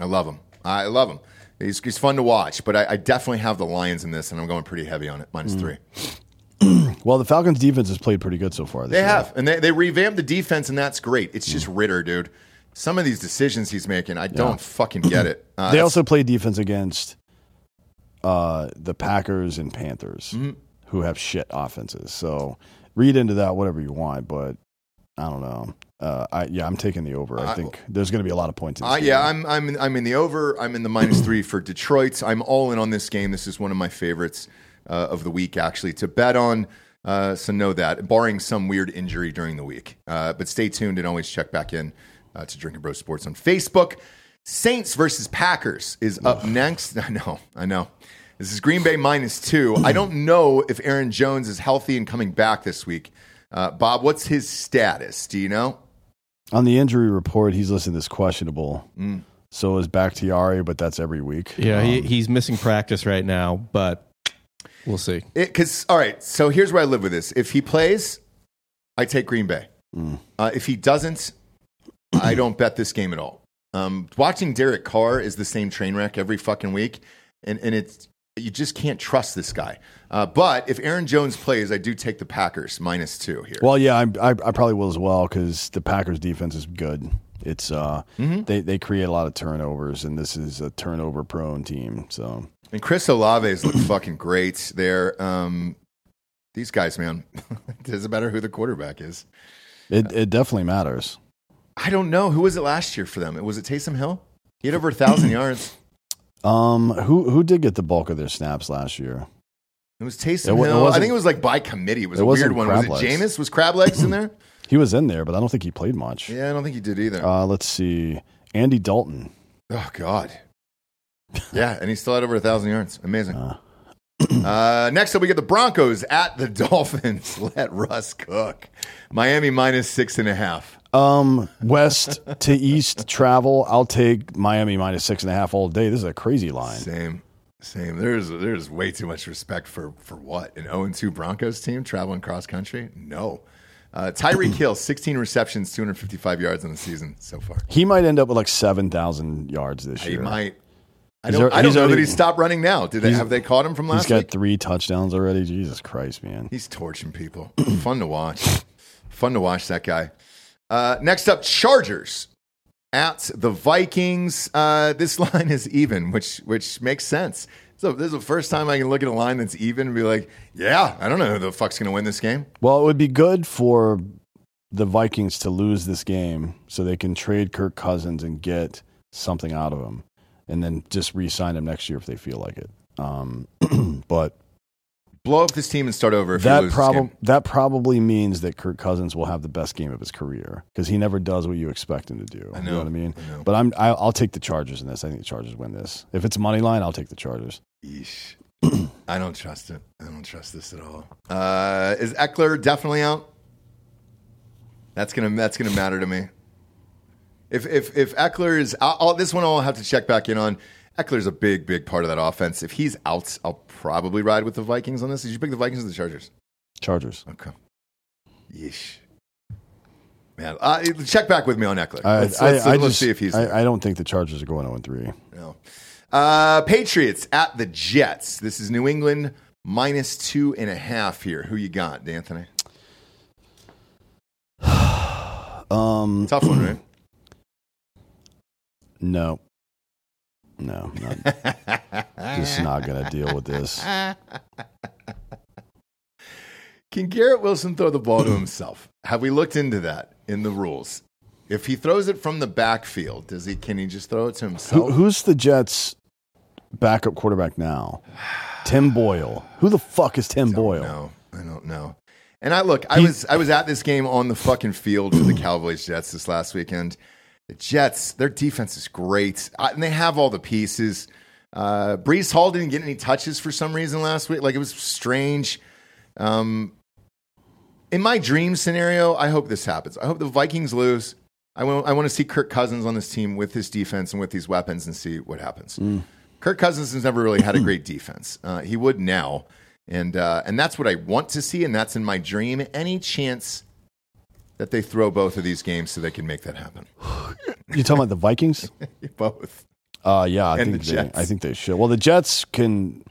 I love him. I love him. He's, he's fun to watch, but I, I definitely have the Lions in this, and I'm going pretty heavy on it, minus three.
Well, the Falcons' defense has played pretty good so far.
They
year.
have, and they, they revamped the defense, and that's great. It's just Ridder, dude. Some of these decisions he's making, I don't fucking get it. Uh,
They also play defense against uh, the Packers and Panthers,
Mm-hmm.
who have shit offenses. So read into that whatever you want, but I don't know. Uh, I yeah, I'm taking the over. I,
I-
think there's going to be a lot of points. In this
Uh, yeah, I'm I'm in, I'm in the over. I'm in the minus three for Detroit. I'm all in on this game. This is one of my favorites uh, of the week, actually, to bet on. Uh, so know that, barring some weird injury during the week. Uh, but stay tuned and always check back in uh, to Drinkin Bros Sports on Facebook. Saints versus Packers is up next. I know, I know. This is Green Bay minus two. I don't know if Aaron Jones is healthy and coming back this week. Uh, Bob, what's his status? Do you know?
On the injury report, he's listed as questionable.
Mm.
So is Bakhtiari, but that's every week.
Yeah, he,
Um,
he's missing practice right now, but we'll see.
Because all right, so here's where I live with this. If he plays, I take Green Bay.
Mm.
Uh, if he doesn't, I don't bet this game at all. Um, watching Derek Carr is the same train wreck every fucking week, and and it's you just can't trust this guy. Uh, but if Aaron Jones plays, I do take the Packers minus two here.
Well, yeah, I, I, I probably will as well because the Packers' defense is good. It's uh,
Mm-hmm.
they they create a lot of turnovers, and this is a turnover-prone team. So
and Chris Olave's look fucking great there. Um, these guys, man, it doesn't matter who the quarterback is.
it it definitely matters.
I don't know who was it last year for them. Was it Taysom Hill? He had over a thousand yards.
Um, who who did get the bulk of their snaps last year?
It was Taysom
It wa- it
Hill. I think it was like by committee. It was
it
a weird one. Was it
Legs.
Jameis? Was Crab Legs in there?
He was in there, but I don't think he played much.
Yeah, I don't think he did either.
Uh, let's see, Andy Dalton.
oh God. Yeah, and he still had over a thousand yards. Amazing.
Uh.
Uh, next up, we get the Broncos at the Dolphins. Let Russ cook. Miami minus six and a half.
Um, west to east travel. I'll take Miami minus six and a half all day. This is a crazy line.
Same, same. There's there's way too much respect for for what an 0 and 2 Broncos team traveling cross country. No. Uh, Tyreek Hill, 16 receptions, 255 yards on the season so far.
He might end up with like seven thousand yards this
He
year.
He might. I don't,
al-
I don't know that
already-
he's stopped running now. Did they have they caught him from last?
He's got
week?
three touchdowns already. Jesus Christ, man.
He's torching people. Fun to watch. Fun to watch that guy. Uh, next up, Chargers at the Vikings. Uh, this line is even, which which makes sense. So this is the first time I can look at a line that's even and be like, yeah, I don't know who the fuck's going to win this game.
Well, it would be good for the Vikings to lose this game so they can trade Kirk Cousins and get something out of him, and then just re-sign him next year if they feel like it. Um, but
Blow up this team and start over.
That problem that probably means that Kirk Cousins will have the best game of his career because he never does what you expect him to do.
I
You
know,
know what I mean?
I know.
But I'm I, I'll take the Chargers in this. I think the Chargers win this. If it's money line, I'll take the Chargers.
Yeesh. I don't trust it. I don't trust this at all. Uh, is Ekeler definitely out? That's gonna that's gonna matter to me. If if if Ekeler is out, I'll, this one I'll have to check back in on. Ekeler's a big big part of that offense. If he's out, I'll probably ride with the Vikings on this. Did you pick the Vikings or the Chargers?
Chargers.
Okay. Yeesh. Man, uh, check back with me on Ekeler.
I,
let's,
I,
let's-
I
let's
just,
see if he's.
I, I don't think the Chargers are going 0 3.
No. Uh, Patriots at the Jets. This is New England minus two and a half here. Who you got, D'Anthony?
Um,
Tough one, right?
no, no, not, just not going to deal with this.
Can Garrett Wilson throw the ball to himself? Have we looked into that in the rules? If he throws it from the backfield, does he? Can he just throw it to
Who,
himself?
who's the Jets' backup quarterback now? Tim Boyle. Who the fuck is Tim Boyle?
No, I don't know. And I look, I
He-
was I was at this game on the fucking field for the Cowboys Jets this last weekend. The Jets, their defense is great, and they have all the pieces. Uh, Breece Hall didn't get any touches for some reason last week. Like it was strange. Um, in my dream scenario, I hope this happens. I hope the Vikings lose. I want I want to see Kirk Cousins on this team with his defense and with these weapons and see what happens. Kirk Cousins has never really had a great defense. Uh, he would now, and uh, and that's what I want to see, and that's in my dream. Any chance that they throw both of these games so they can make that happen?
You talking about the Vikings?
both.
Uh, yeah, I
And
think
the
they,
Jets.
I think they should. Well, the Jets can.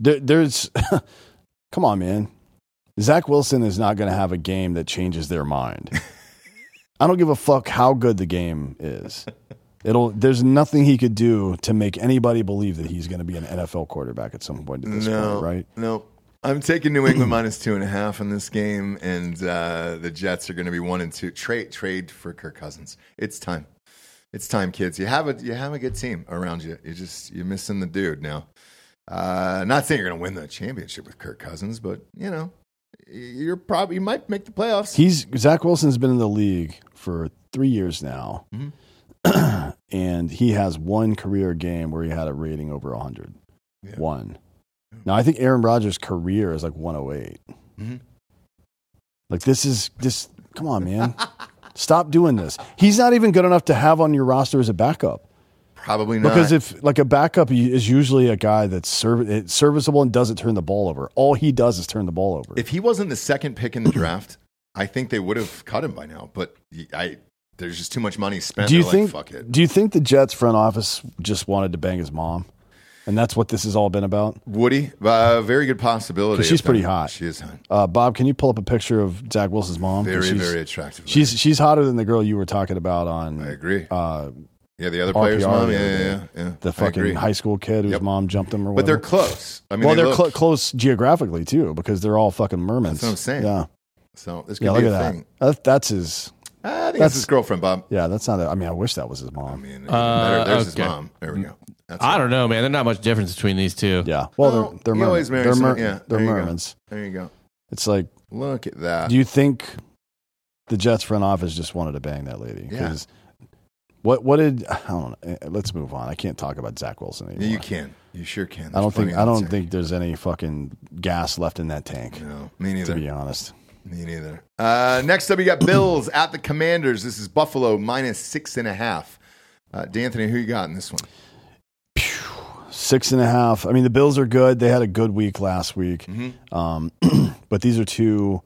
There, there's, come on, man. Zach Wilson is not going to have a game that changes their mind. I don't give a fuck how good the game is. It'll. There's nothing he could do to make anybody believe that he's going to be an NFL quarterback at some point at this
No,
point, right?
No. I'm taking New England minus two and a half in this game, and uh, the Jets are going to be one and two. Trade trade for Kirk Cousins. It's time. It's time, kids. You have a you have a good team around you. You just you're missing the dude now. Uh, not saying you're going to win the championship with Kirk Cousins, but you know you're probably you might make the playoffs.
He's Zach Wilson's been in the league for three years now,
Mhm.
and he has one career game where he had a rating over 100.
Yeah.
One. Now I think Aaron Rodgers' career is like 108.
Mhm.
Like this is this. Come on, man. Stop doing this. He's not even good enough to have on your roster as a backup.
Probably not.
Because if like a backup is usually a guy that's serv- serviceable and doesn't turn the ball over. All he does is turn the ball over.
if he wasn't the second pick in the draft, I think they would have cut him by now. But I there's just too much money spent.
do you
They're
think?
Like, Fuck it.
Do you think the Jets front office just wanted to bang his mom, and that's what this has all been about?
Woody, uh, very good possibility.
she's
of that.
pretty hot.
She is hot.
Uh, Bob, can you pull up a picture of Zach Wilson's mom?
Very,
she's,
very attractive.
She's she's hotter than the girl you were talking about on.
I agree.
Uh,
yeah, the other player's mom.
the
Yeah, yeah, yeah. yeah.
the fucking high school kid whose
Yep.
mom jumped him or whatever.
But they're close. I mean,
well,
they
they're
look,
cl- close geographically too because they're all fucking Mormons.
That's what I'm saying.
Yeah,
so this could
yeah.
be
Look
a
at that.
thing.
that. That's his.
I think
That's-
that's his girlfriend, Bob.
Yeah, that's not. A, I mean, I wish that was his mom.
I mean,
Uh,
better. there's his mom. There we go. That's
I
it.
don't know, man. There's not much difference between these two.
Yeah. Well,
Well,
they're they're
he
Mormons.
always marries
They're,
someone-
mer-
yeah,
they're
there you go.
Mormons.
There you go.
It's like,
Look at that.
do you think the Jets front office just wanted to bang that lady?
Yeah.
'Cause What what did I don't know. Eh, Let's move on. I can't talk about Zach Wilson anymore.
yeah, you can. You sure can.
I don't
There's
think
plenty
I
in
don't
tank.
think there's any fucking gas left in that tank.
No, me neither.
To
neither.
be honest.
Me neither. Uh, next up, you got Bills at the Commanders. This is Buffalo minus six and a half. Uh, D'Anthony, who you got in this one?
Six and a half. I mean, the Bills are good. They had a good week last week.
Mm-hmm.
Um, but these are two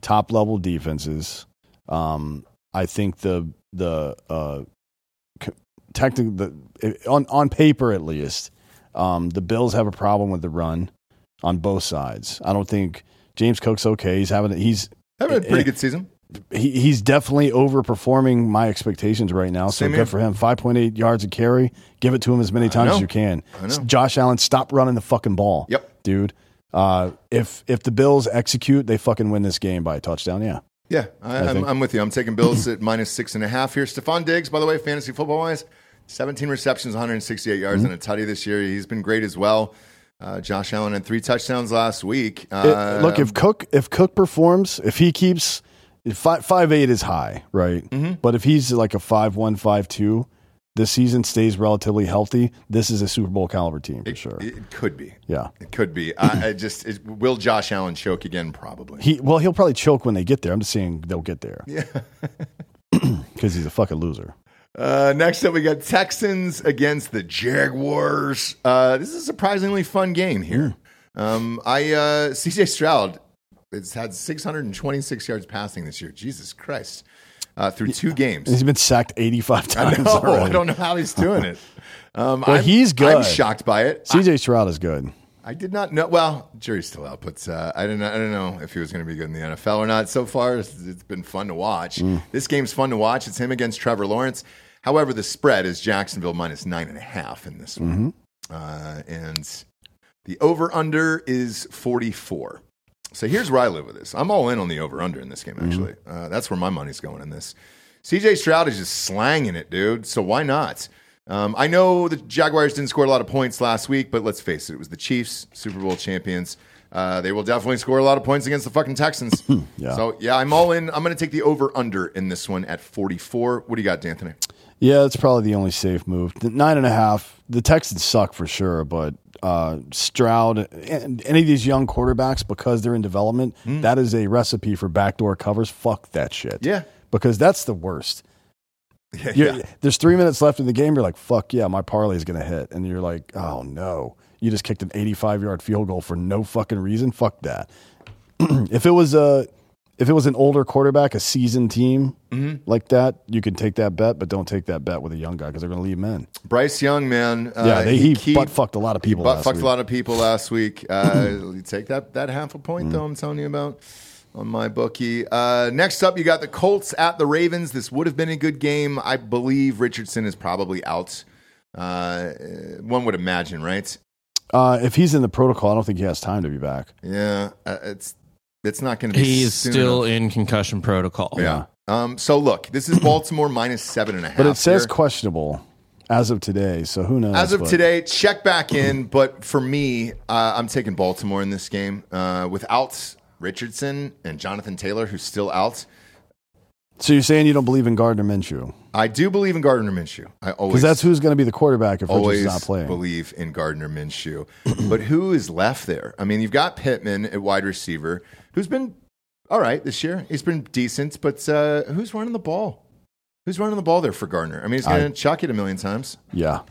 top level defenses. Um, I think the the uh, technically the on on paper at least, um, the Bills have a problem with the run on both sides. I don't think James Cook's okay. He's having he's
Having a pretty
it-
good season.
He, he's definitely overperforming my expectations right now. So
Same
good
here.
for him. Five point eight yards a carry. Give it to him as many times as you can. Josh Allen, stop running the fucking ball.
Yep.
dude. Uh, if if the Bills execute, they fucking win this game by a touchdown. Yeah.
Yeah, I, I'm, I'm with you. I'm taking Bills at minus six and a half here. Stefon Diggs, by the way, fantasy football wise, 17 receptions, 168 yards,
Mm-hmm.
and a tutty this year. He's been great as well. Uh, Josh Allen had three touchdowns last week.
It-
Uh,
look, if Cook if Cook performs, if he keeps five five eight is high, right?
Mm-hmm.
But if he's like a five one five two, this season stays relatively healthy. This is a Super Bowl caliber team for sure.
it could be,
yeah.
it could be. I, I just it, will Josh Allen choke again? Probably.
He well, he'll probably choke when they get there. I'm just saying they'll get there. Yeah. Because he's a fucking loser.
Uh, next up, we got Texans against the Jaguars. Uh, this is a surprisingly fun game here. Um, I uh, CJ Stroud has had 626 yards passing this year. Jesus Christ, uh, through two games.
He's been sacked 85
I
times.
know. I don't know how he's doing it. Um,
Well,
I'm,
he's good.
I'm shocked by it.
CJ Stroud is good.
I did not know. Well, jury's still out, but uh, I didn't. I don't know if he was going to be good in the NFL or not. So far, it's, it's been fun to watch.
Mm.
This game's fun to watch. It's him against Trevor Lawrence. However, the spread is Jacksonville minus nine and a half in this one,
Mm-hmm.
uh, and the over under is forty four. So here's where I live with this. I'm all in on the over under in this game.
Mm-hmm.
Actually, uh, that's where my money's going in this. CJ Stroud is just slanging it, dude. So why not? Um, I know the Jaguars didn't score a lot of points last week, but let's face it, it was the Chiefs, Super Bowl champions. Uh, they will definitely score a lot of points against the fucking Texans.
Yeah.
So yeah, I'm all in. I'm going to take the over under in this one at 44. What do you got, D'Anthony?
Yeah, that's probably the only safe move. The nine and a half. The Texans suck for sure, but uh, Stroud and any of these young quarterbacks, because they're in development, that is a recipe for backdoor covers. Fuck that shit.
Yeah.
because that's the worst.
Yeah,
You're, There's three minutes left in the game. You're like, fuck yeah, my parlay is going to hit. And you're like, oh no. You just kicked an 85 yard field goal for no fucking reason. Fuck that. if it was a. If it was an older quarterback, a seasoned team
Mm-hmm.
like that, you could take that bet, but don't take that bet with a young guy because they're going to leave him in.
Bryce Young, man. Uh,
yeah, they, he,
he
butt fucked a lot of people.
butt fucked
week.
a lot of people last week. Uh, take that that half a point though. I'm telling you about on MyBookie. Uh, next up, you got the Colts at the Ravens. This would have been a good game. I believe Richardson is probably out. Uh, one would imagine, right?
Uh, if he's in the protocol, I don't think he has time to be back.
Yeah, uh, it's it's not going to be.
He's
soon
still
enough.
in concussion protocol.
Yeah. Um. So look, this is Baltimore minus seven and a half.
But it says
here.
questionable as of today, so who knows?
As of
but-
today, check back in. But for me, uh, I'm taking Baltimore in this game uh, without Richardson and Jonathan Taylor, who's still out.
So you're saying you don't believe in Gardner Minshew?
I do believe in Gardner Minshew. I always
Because that's who's going to be the quarterback if
always
Richardson's not playing.
believe in Gardner Minshew. but who is left there? I mean, you've got Pittman at wide receiver, who's been all right this year. He's been decent, but uh, who's running the ball? Who's running the ball there for Gardner? I mean, he's going to chuck it a million times.
Yeah.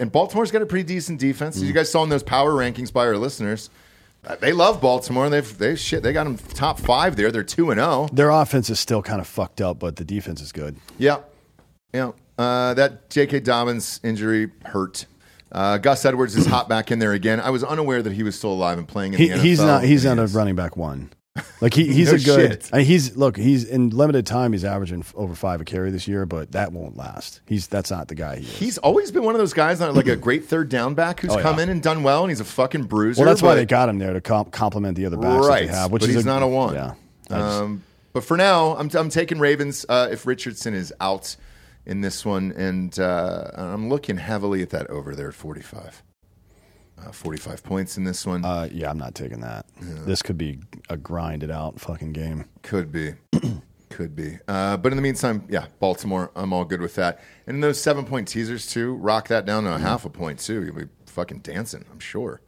And Baltimore's got a pretty decent defense.
Mm.
As you guys saw in those power rankings by our listeners, uh, they love Baltimore. They've they shit. They got them top five there. They're two and zero.
Their offense is still kind of fucked up, but the defense is good.
Yeah, yeah. Uh, that J.K. Dobbins injury hurt. Uh, Gus Edwards is hot back in there again. I was unaware that he was still alive and playing in
He,
the NFL.
he's not. He's not a running back one. Like he, he's
No
a good.
shit.
I mean, he's look. He's in limited time. He's averaging over five a carry this year, but that won't last. He's that's not the guy he is.
He's always been one of those guys, that, like a great third down back, who's
Oh, yeah.
come in and done well, and he's a fucking bruiser.
well, that's why they got him there to comp- complement the other backs that
right,
they have. Which
but
is
he's
a,
not a one.
Yeah.
Um, but for now, I'm, I'm taking Ravens uh, if Richardson is out in this one, and uh, I'm looking heavily at that over there at 45. Uh, 45 points in this one.
Uh, yeah, I'm not taking that. This could be a grinded out fucking game.
Could be. Could be. Uh, but in the meantime, yeah, Baltimore, I'm all good with that. And those seven point teasers, too, rock that down to a half a point, too. You'll be fucking dancing, I'm sure.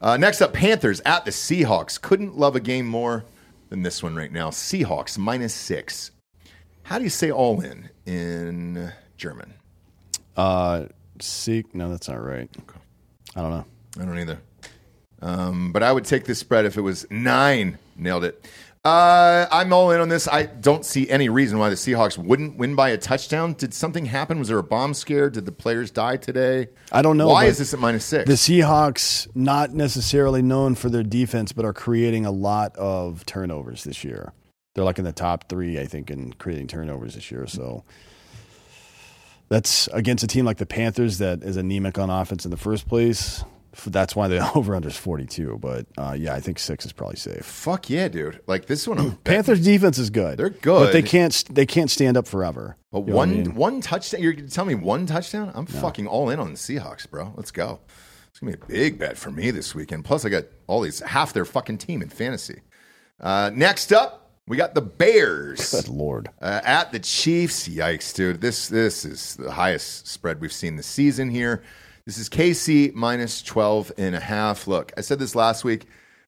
Uh, next up, Panthers at the Seahawks. Couldn't love a game more than this one right now. Seahawks minus six. How do you say all in in German?
Uh, Seek? No, that's not right. I don't know.
I don't either. Um, but I would take this spread if it was nine. Nailed it. Uh, I'm all in on this. I don't see any reason why the Seahawks wouldn't win by a touchdown. Did something happen? Was there a bomb scare? Did the players die today?
I don't know,
Why is this at minus six?
The Seahawks, not necessarily known for their defense, but are creating a lot of turnovers this year. They're like in the top three, I think, in creating turnovers this year. So that's against a team like the Panthers that is anemic on offense in the first place. That's why the over under is 42. But uh, yeah, I think six is probably safe.
Fuck yeah, dude! Like this one, I'm
Panthers defense is good.
They're good.
but they can't they can't stand up forever.
But
You know
one
I mean?
one touchdown. You're gonna tell me one touchdown? I'm fucking all in on the Seahawks, bro. Let's go. It's gonna be a big bet for me this weekend. Plus, I got all these half their fucking team in fantasy. Uh, next up, we got the Bears
Good lord.
uh, at the Chiefs. Yikes, dude! This this is the highest spread we've seen this season here. This is KC minus 12 and a half. Look, I said this last week.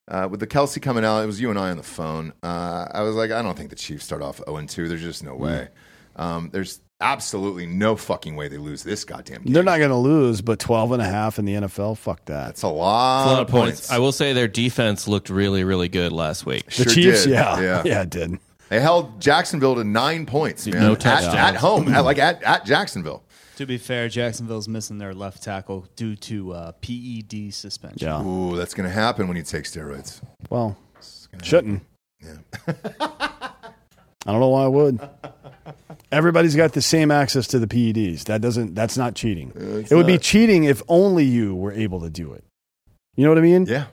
Uh, with the Kelce coming out, it was you and I on the phone. Uh, I was like, I don't think the Chiefs start off 0 2. There's just no way. Um, there's absolutely no fucking way they lose this goddamn game.
They're not going to lose, but 12 and a half in the NFL, fuck that.
That's a lot,
a lot of points. I will say their defense looked really, really good last week.
The
Sure
Chiefs,
did.
yeah.
Yeah.
yeah. it did.
They held Jacksonville to nine points, man.
No
at, at home, at, like at, at Jacksonville.
To be fair, Jacksonville's missing their left tackle due to uh, PED suspension.
Yeah.
Ooh, that's going to happen when you take steroids.
Well, shouldn't. I don't know why I would. Everybody's got the same access to the PEDs. That doesn't. That's not cheating. it would be cheating if only you were able to do it. You know what I mean?
Yeah,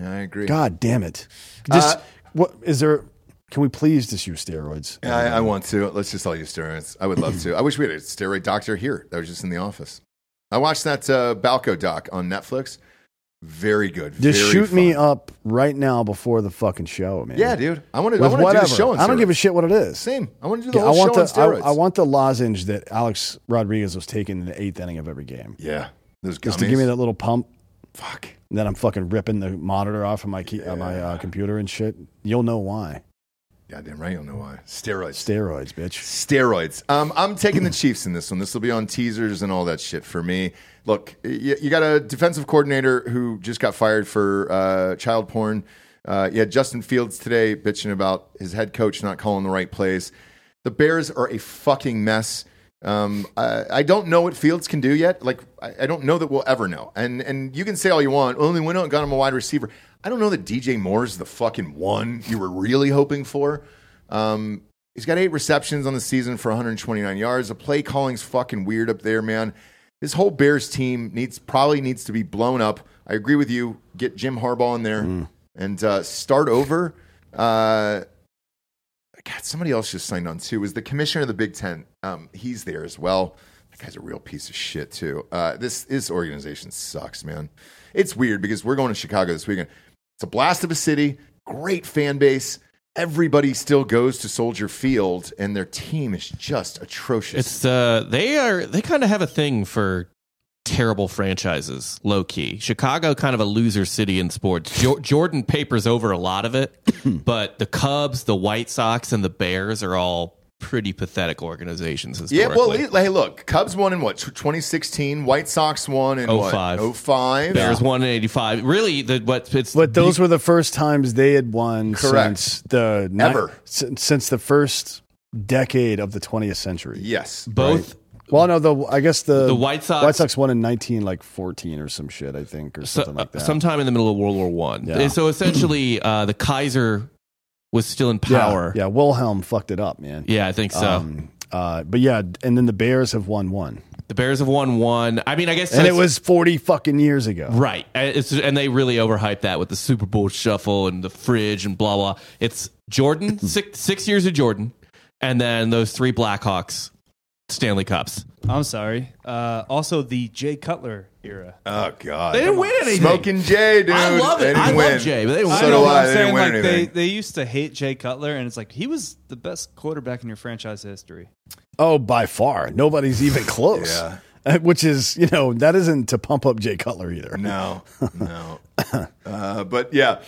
yeah I agree.
God damn it! Just
Uh,
what is there? Can we please just use steroids?
Yeah, I, I want to. Let's just all use steroids. I would love to. I wish we had a steroid doctor here that was just in the office. I watched that uh, Balco doc on Netflix. Very good.
Just
very
shoot me up right now before the fucking show, man.
Yeah, dude. I want to. I want to do the show on
I don't give a shit what it is.
Same. I want to do the
Yeah,
whole
I want
show
the
on steroids.
I, I want the lozenge that Alex Rodriguez was taking in the eighth inning of every game.
Yeah, those
Just to give me that little pump.
Fuck.
And then I'm fucking ripping the monitor off of my key, uh, my uh, computer and shit. You'll know why.
Goddamn right. You'll know why. Steroids.
Steroids, bitch.
Steroids. Um, I'm taking the Chiefs in this one. This will be on teasers and all that shit for me. Look, you, you got a defensive coordinator who just got fired for uh, child porn. Uh, you had Justin Fields today bitching about his head coach not calling the right plays. The Bears are a fucking mess. Um, I, I don't know what Fields can do yet. Like, I, I don't know that we'll ever know. And and you can say all you want. Only went out and got him a wide receiver. I don't know that DJ Moore's the fucking one you were really hoping for. Um, he's got eight receptions on the season for 129 yards. The play calling's fucking weird up there, man. This whole Bears team needs probably needs to be blown up. I agree with you. Get Jim Harbaugh in there and uh, start over. Uh, God, somebody else just signed on too. It was the commissioner of the Big Ten? Um, he's there as well. That guy's a real piece of shit too. Uh, this this organization sucks, man. It's weird because we're going to Chicago this weekend. It's a blast of a city, great fan base. Everybody still goes to Soldier Field, and their team is just atrocious.
It's uh, they are they kind of have a thing for terrible franchises, low key. Chicago, kind of a loser city in sports. Jo- Jordan papers over a lot of it, but the Cubs, the White Sox, and the Bears are all pretty pathetic organizations.
yeah, well, hey, look, Cubs won in what 2016. White Sox won in what
05.
05.
Bears won in '85. Really, the what it's
But those were the first times they had won
Correct.
since the ni- since, since the first decade of the 20th century.
Yes,
both.
Well, no, the I guess the
The White Sox-
White Sox won in 19 like 14 or some shit, I think, or
So,
something like that.
sometime in the middle of World War One.
Yeah.
So essentially, uh, the Kaiser was still in power.
Yeah, Wilhelm fucked it up, man.
Yeah, I think so.
Um, uh, but yeah, and then the Bears have won one,
the Bears have won one. I mean, I guess
and it was 40 fucking years ago.
Right. And, it's, and they really overhyped that with the Super Bowl shuffle and the fridge and blah, blah. It's Jordan, six, six years of Jordan, and then those three Blackhawks Stanley Cups.
I'm sorry. Uh, also, the Jay Cutler era.
Oh God,
They didn't win anything.
Smoking Jay, dude.
I love
They
it.
didn't
I love
win.
Jay, but they didn't
So
win.
do
know
I.
I'm
They
saying.
didn't win
Like they,
anything.
they used to hate Jay Cutler, and it's like he was the best quarterback in your franchise history.
Oh, by far, nobody's even close.
Yeah.
Uh, Which is, you know, that isn't to pump up Jay Cutler either.
No, no. uh, but yeah,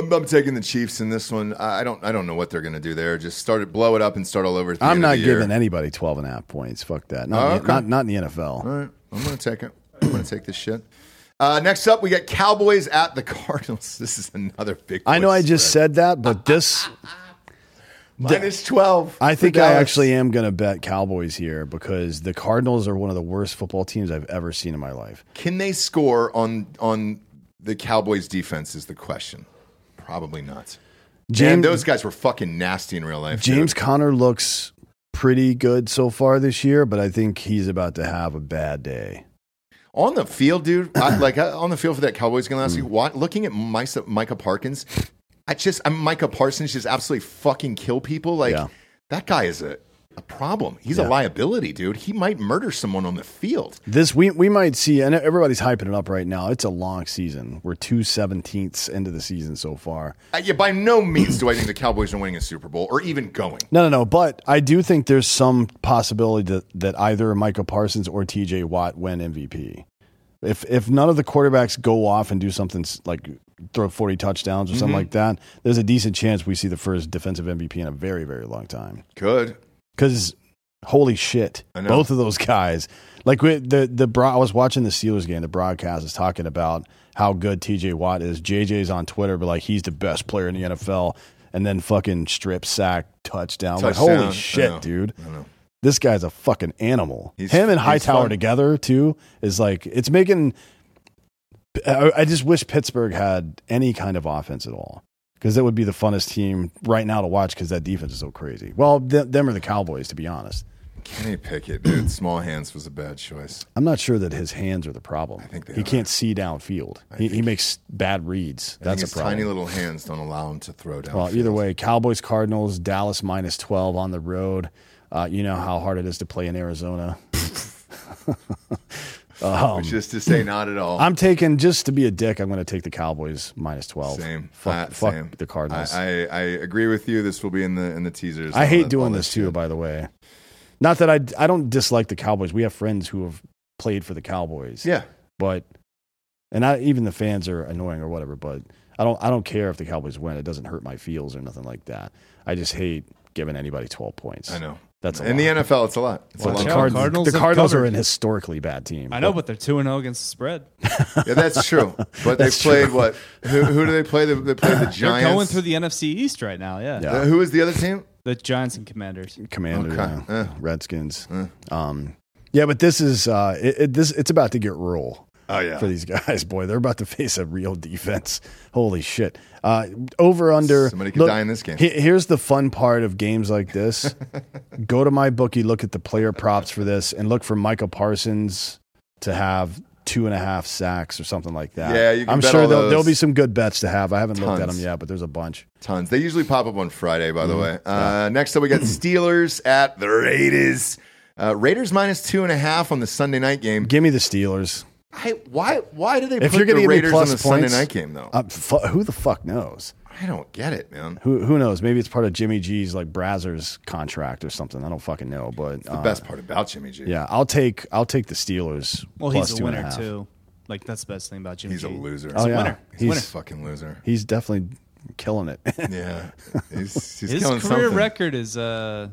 I'm, I'm taking the Chiefs in this one. I don't. I don't know what they're going to do there. Just start it, blow it up, and start all over.
I'm not
of the year.
giving anybody 12 and a half points. Fuck that. Not,
Oh,
in the-
okay.
not, not in the NFL.
All right, I'm going to take it. I'm going to take this shit. Uh, next up, we got Cowboys at the Cardinals. This is another big.
I know I just
spread.
said that, but this
minus twelve.
I think I actually am going to bet Cowboys here because the Cardinals are one of the worst football teams I've ever seen in my life.
can they score on on the Cowboys defense? Is the question. Probably not. James, those guys were fucking nasty in real life.
James
dude.
Conner looks pretty good so far this year, but I think he's about to have a bad day.
on the field, dude. I, like I, on the field for that Cowboys game
Hmm.
last week. What, looking at Micah, Micah Parkins, I just I'm Micah Parsons just absolutely fucking kill people. Like
Yeah.
that guy is a, a problem. He's a liability, dude. He might murder someone on the field.
This we we might see, and everybody's hyping it up right now. It's a long season. We're two seventeenths into the season so far.
Uh, yeah, by no means do I think the Cowboys are winning a Super Bowl or even going.
No, no, no. But I do think there's some possibility that, that either Micah Parsons or T.J. Watt win MVP. If if none of the quarterbacks go off and do something like throw 40 touchdowns or something like that, there's a decent chance we see the first defensive MVP in a very very long time.
Good.
Because holy shit, both of those guys. Like we, the the bro- I was watching the Steelers game. The broadcast is talking about how good T.J. Watt is. JJ's on Twitter, but like he's the best player in the NFL. And then fucking strip sack touchdown. Like,
Touchdown.
holy
I
shit,
know.
dude!
I know.
This guy's a fucking animal.
He's-
Him and Hightower
fun.
together too is like it's making. I, I just wish Pittsburgh had any kind of offense at all because that would be the funnest team right now to watch because that defense is so crazy. Well, th- them are the Cowboys, to be honest.
Kenny Pickett, dude. Small hands was a bad choice.
I'm not sure that his hands are the problem. I
think they
he
are.
can't see downfield. He, he makes bad reads.
I
That's a problem.
tiny little hands don't allow him to throw down.
well, either way, Cowboys, Cardinals, Dallas minus 12 on the road. Uh, you know how hard it is to play in Arizona.
which is to say, not at all.
I'm taking just to be a dick. I'm going to take the Cowboys minus 12.
Same.
Fuck,
Uh,
fuck
same.
the Cardinals.
I,
I,
I, agree with you. This will be in the in the teasers. I
hate
that-
doing this
that
too.
shit.
By the way, not that I I don't dislike the Cowboys. We have friends who have played for the Cowboys.
Yeah.
but and I, even the fans are annoying or whatever. But I don't I don't care if the Cowboys win. It doesn't hurt my feels or nothing like that. I just hate giving anybody 12 points.
I know.
That's a
in the. NFL. It's a lot. It's
Watch
a
The,
lot.
out.
Card-
Cardinals
the
have
Cardinals are an historically bad team.
I know, but they're two and zero against the spread.
Yeah, that's true. But they
That's
played
true.
what? Who, who do they play? They, they played the Giants.
They're going through the NFC East right now. Yeah,
Yeah.
Uh, who is the other team?
the Giants and Commanders.
Commander,
Okay.
yeah.
Eh.
Redskins. Um, yeah, but this is uh, it, it, this it's about to get rural.
Oh yeah.
for these guys, boy, they're about to face a real defense. Holy shit! Uh, over under.
Somebody could die in this game.
he- here's the fun part of games like this: go to MyBookie, look at the player props for this, and look for Michael Parsons to have two and a half sacks or something like that.
Yeah, you can
I'm sure there'll, there'll be some good bets to have. I haven't looked at them yet, but there's a bunch.
Tons. They usually pop up on Friday, by the
Mm-hmm.
way. Uh, Next up, we got Steelers at the Raiders. Uh, Raiders minus two and a half on the Sunday night game.
Give me the Steelers.
I, why? Why do they
If
put
you're going
the
to give
Raiders on the
points,
Sunday night game though?
uh, fu- who the fuck knows?
I don't get it, man.
Who who knows? Maybe it's part of Jimmy G's like Brazzers contract or something. I don't fucking know, but
The
uh,
best part about Jimmy G.
Yeah, I'll take I'll take the Steelers.
Well,
plus
he's a
and
winner
half.
too. Like that's the best thing about Jimmy.
he's a
G.
loser.
Oh
a
yeah,
winner. He's a
he's
winner.
fucking loser.
he's definitely killing it.
Yeah, he's, he's
His
killing
career
something.
record is uh,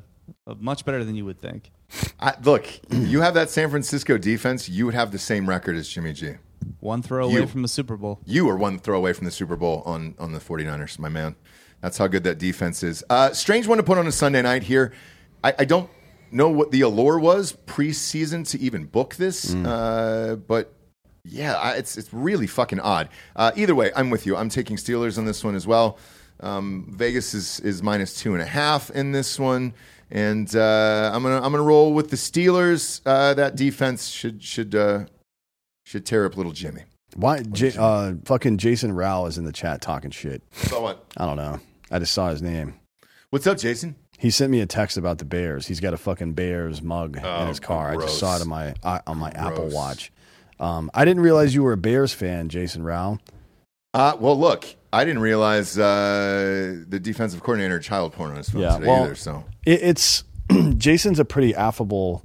much better than you would think.
I, look, you have that San Francisco defense. You would have the same record as Jimmy G.
One throw away
You.
from the Super Bowl.
You are one throw away from the Super Bowl on, on the 49ers, my man. That's how good that defense is. Uh, strange one to put on a Sunday night here. I, I don't know what the allure was preseason to even book this, uh, but yeah, I, it's it's really fucking odd. Uh, either way, I'm with you. I'm taking Steelers on this one as well. Um, Vegas is is minus two and a half in this one, and uh, I'm gonna I'm gonna roll with the Steelers. Uh, that defense should should uh, should tear up little Jimmy.
Why? J- uh, fucking Jason Rao is in the chat talking shit.
So what?
I don't know. I just saw his name.
What's up, Jason?
He sent me a text about the Bears. He's got a fucking Bears mug
Oh,
in his car. I
gross.
just saw it on my uh, on my Apple
Gross.
Watch. Um, I didn't realize you were a Bears fan, Jason Rao.
Uh, well, look, I didn't realize uh, the defensive coordinator child porn on his phone
Yeah,
today
well-
either. So
It, it's Jason's a pretty affable,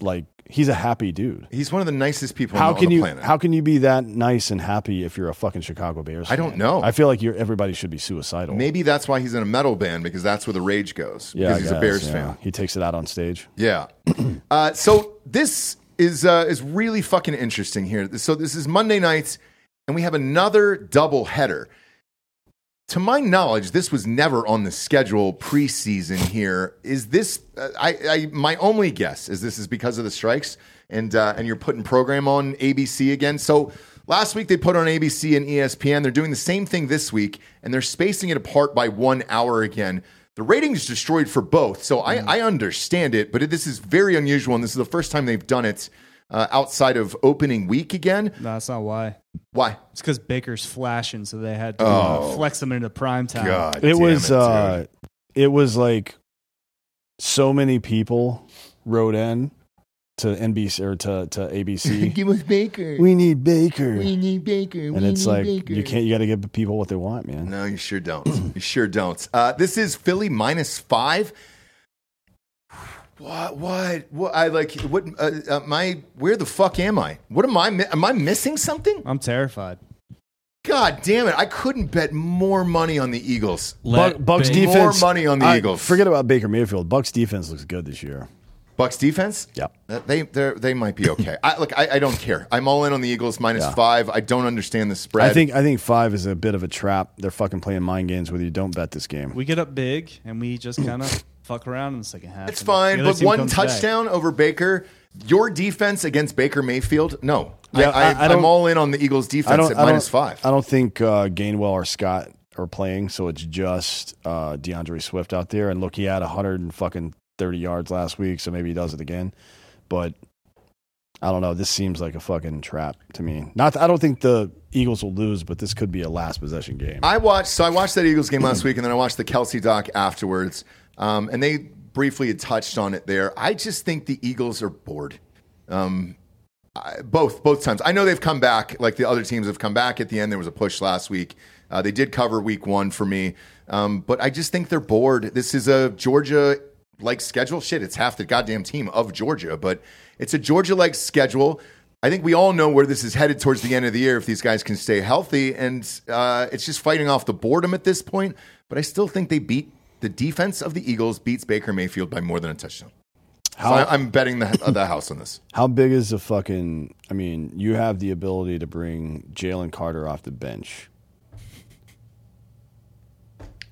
like he's a happy dude.
he's one of the nicest people
How
on, the-
can you
planet.
how can you be that nice and happy if you're a fucking Chicago Bears?
I don't know.
I feel like you're everybody should be suicidal.
Maybe that's why he's in a metal band because that's where the rage goes.
yeah,
because he's a Bears
yeah.
fan.
He takes it out on stage.
Yeah. uh, so this is uh, is really fucking interesting here. So this is Monday nights, and we have another double header. To my knowledge, this was never on the schedule preseason. Here is this. Uh, I, I my only guess is this is because of the strikes, and uh, and you're putting program on ABC again. So last week they put on ABC and ESPN. They're doing the same thing this week, and they're spacing it apart by one hour again. The ratings destroyed for both, so I, I understand it, but this is very unusual, and this is the first time they've done it uh, outside of opening week again.
No, that's not why.
Why?
It's because Baker's flashing, so they had to uh, flex him into prime time.
Oh. God,
it
damn
was
dude.
uh it was like so many people wrote in to NBC or to, to ABC.
Give us Baker.
we need Baker.
We need Baker.
and it's like you can't you got to give people what they want, man.
No, you sure don't. you sure don't. Uh, this is Philly minus five. What? What? What? I like. What? Uh, uh, my. Where the fuck am I? What am I? Am I missing something?
I'm terrified.
God damn it! I couldn't bet more money on the Eagles.
Let
Buck, Bucks
Ba-
defense.
More money on the
I-
Eagles.
Forget about Baker Mayfield. Bucks defense looks good this year.
Bucks defense.
Yep.
Uh, They they they might be okay. I, look, I, I don't care. I'm all in on the Eagles minus
Yeah.
five. I don't understand the spread.
I think I think five is a bit of a trap. They're fucking playing mind games with you. Don't bet this game.
We get up big and we just kind of fuck around in the second half.
It's fine, but one
comes back.
touchdown over Baker. Your defense against Baker Mayfield? No.
Yeah,
I, I'm all in on the Eagles defense at
I don't,
five.
I don't think uh, Gainwell or Scott are playing, so it's just uh, D'Andre Swift out there. And look, he had hundred and fucking thirty yards last week, so maybe he does it again. But I don't know. This seems like a fucking trap to me. Not. I don't think the Eagles will lose, but this could be a last possession game.
I watched. So I watched that Eagles game last week, and then I watched the Kelce doc afterwards. Um, and they briefly had touched on it there. I just think the Eagles are bored. Um, I, both both times. I know they've come back, like the other teams have come back at the end. There was a push last week. Uh, they did cover week one for me, um, but I just think they're bored. This is a Georgia like schedule. Shit, it's half the goddamn team of Georgia, but it's a Georgia like schedule. I think we all know where this is headed towards the end of the year if these guys can stay healthy, and uh, it's just fighting off the boredom at this point. But I still think they beat the defense of the Eagles beats Baker Mayfield by more than a touchdown.
How-
I, I'm betting the, the house on this.
How big is the fucking? I mean, you have the ability to bring Jalen Carter off the bench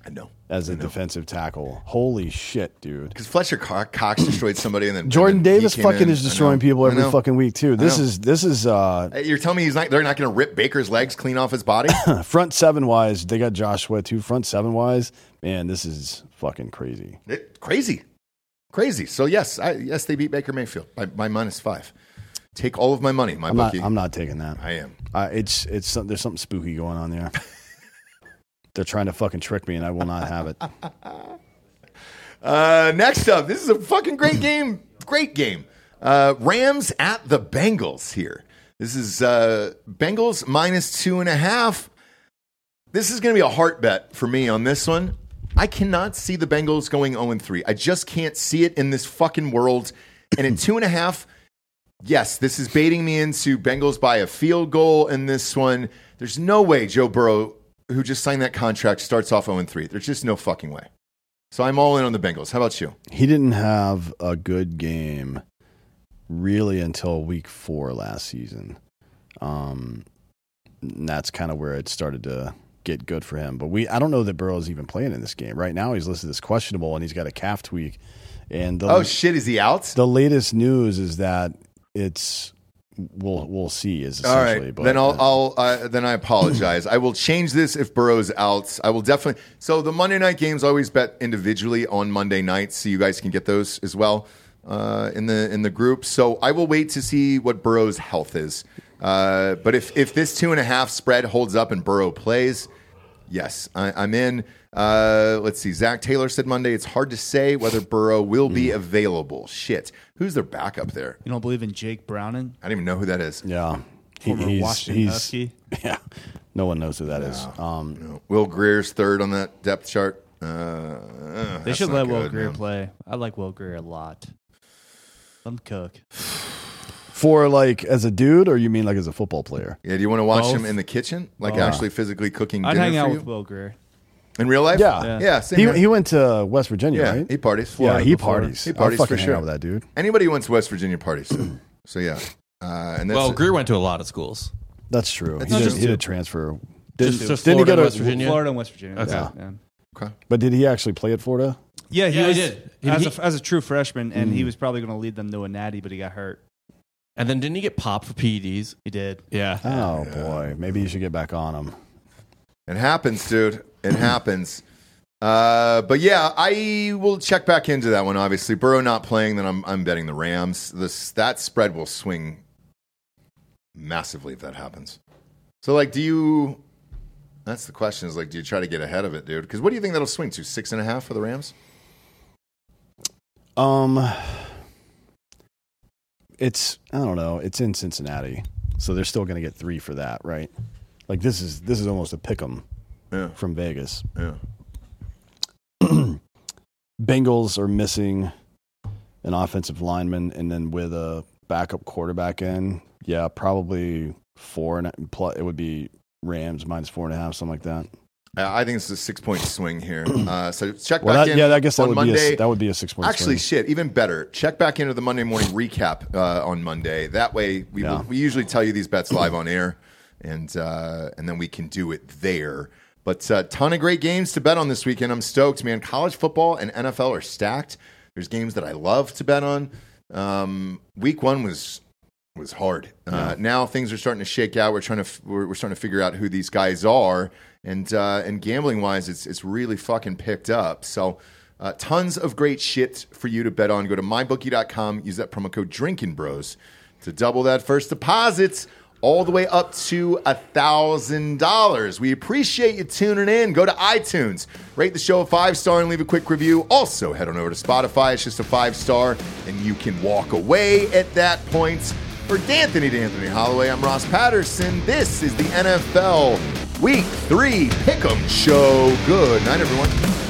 I know.
As a defensive tackle. Holy shit, dude!
Because Fletcher Co- Cox destroyed somebody, and then
Jordan
and then
Davis fucking
in.
is destroying people every fucking week too. This is this is uh
You're telling me he's not? They're not going to rip Baker's legs clean off his body?
front seven wise. They got Joshua too. Front seven wise, man, this is fucking crazy.
It- crazy, crazy. So yes, I, yes, they beat Baker Mayfield by, by minus five. Take all of my money, my
I'm not.
bookie.
I'm not taking that.
I am.
Uh, it's it's there's something spooky going on there. They're trying to fucking trick me, and I will not have it.
Uh, next up, this is a fucking great game. Great game. Uh, Rams at the Bengals here. This is uh, Bengals minus two and a half. This is going to be a heart bet for me on this one. I cannot see the Bengals going 0 3. I just can't see it in this fucking world. And at two and a half, yes, this is baiting me into Bengals by a field goal in this one. There's no way Joe Burrow, who just signed that contract, starts off 0 3. There's just no fucking way. So I'm all in on the Bengals. How about you?
He didn't have a good game really until week four last season. Um, and that's kind of where it started to get good for him. But we, I don't know that Burrow is even playing in this game right now. He's listed as questionable, and he's got a calf tweak. And the,
Oh shit, is he out?
the latest news is that it's we'll we'll see. Is
All
essentially,
right,
but
then I'll, I'll uh, then I apologize. I will change this if Burrow's out. I will definitely. So the Monday night games always bet individually on Monday nights, so you guys can get those as well uh, in the in the group. So I will wait to see what Burrow's health is. Uh, but if if this two and a half spread holds up and Burrow plays, yes, I, I'm in. Uh, let's see. Zac Taylor said Monday. It's hard to say whether Burrow will be available. Shit, who's their backup there?
You don't believe in Jake Browning,
I don't even know who that is.
yeah, he,
former
he's
Washington
he's
Husky?
yeah. No one knows who that is. Um,
No. Will Grier's third on that depth chart. Uh, uh,
They should
not
let Will Grier
man.
play. I like Will Grier a lot. Let him cook.
for like as a dude, or you mean like as a football player?
Yeah, do you want to watch
Both.
him in the kitchen, like
Both.
actually physically cooking
I'd
dinner
hang
for
out
you
with Will Grier.
In real life?
Yeah.
yeah,
Yeah.
same
He,
here.
he went to West Virginia,
yeah,
right?
he parties.
yeah, he
before.
parties.
He parties
I'll fucking
for
hang
sure.
out with that dude.
Anybody who went to West Virginia parties. So yeah, uh, and that's
Well, Grier went to a lot of schools.
That's true.
That's
he, did,
just
he
two.
did transfer. Did,
just
didn't he
Florida
go
and
to
West Virginia?
Florida and West Virginia.
Okay.
Yeah.
okay.
But did he actually play at Florida?
Yeah, he
Yeah, he
was
did. He-
as,
he-
a, as a true freshman, and
Mm.
he was probably going to lead them to a natty, but he got hurt.
And then didn't he get popped for PEDs?
He did.
Yeah.
Oh boy, maybe you should get back on him.
It happens, dude. It happens. Uh, but yeah, I will check back into that one. Obviously, Burrow not playing, then I'm I'm betting the Rams. This that spread will swing massively if that happens. So, like, do you? That's the question. Is like, do you try to get ahead of it, dude? Because what do you think that'll swing to? Six and a half for the Rams?
Um, it's I don't know. It's in Cincinnati, so they're still going to get three for that, right? Like this is this is almost a pick 'em
Yeah,
from Vegas.
yeah.
Bengals are missing an offensive lineman, and then with a backup quarterback in, yeah, probably four and plus. It would be Rams minus four and a half, something like that.
I I think it's a six point swing here. Uh, so check
Well,
back
that,
in.
yeah, I guess that
on
would
Monday.
be a, that would be a six point.
Actually,
swing.
shit, even better. Check back into the Monday morning recap uh, on Monday. That way, we
Yeah.
we usually tell you these bets live on air, and uh, and then we can do it there. But a ton of great games to bet on this weekend. I'm stoked, man. College football and NFL are stacked. There's games that I love to bet on. Um, week one was was hard. Uh, now things are starting to shake out. We're trying to f- we're, we're starting to figure out who these guys are, and uh, and gambling wise, it's it's really fucking picked up. So. Uh, tons of great shit for you to bet on. Go to mybookie.com, use that promo code Drinkin Bros to double that first deposit all the way up to a thousand dollars. We appreciate you tuning in. Go to iTunes, rate the show a five star, and leave a quick review. Also, head on over to Spotify. It's just a five star, and you can walk away at that point. For D'Anthony D'Anthony Holloway, I'm Ross Patterson. This is the NFL Week Three Pick'em Show. Good night, everyone.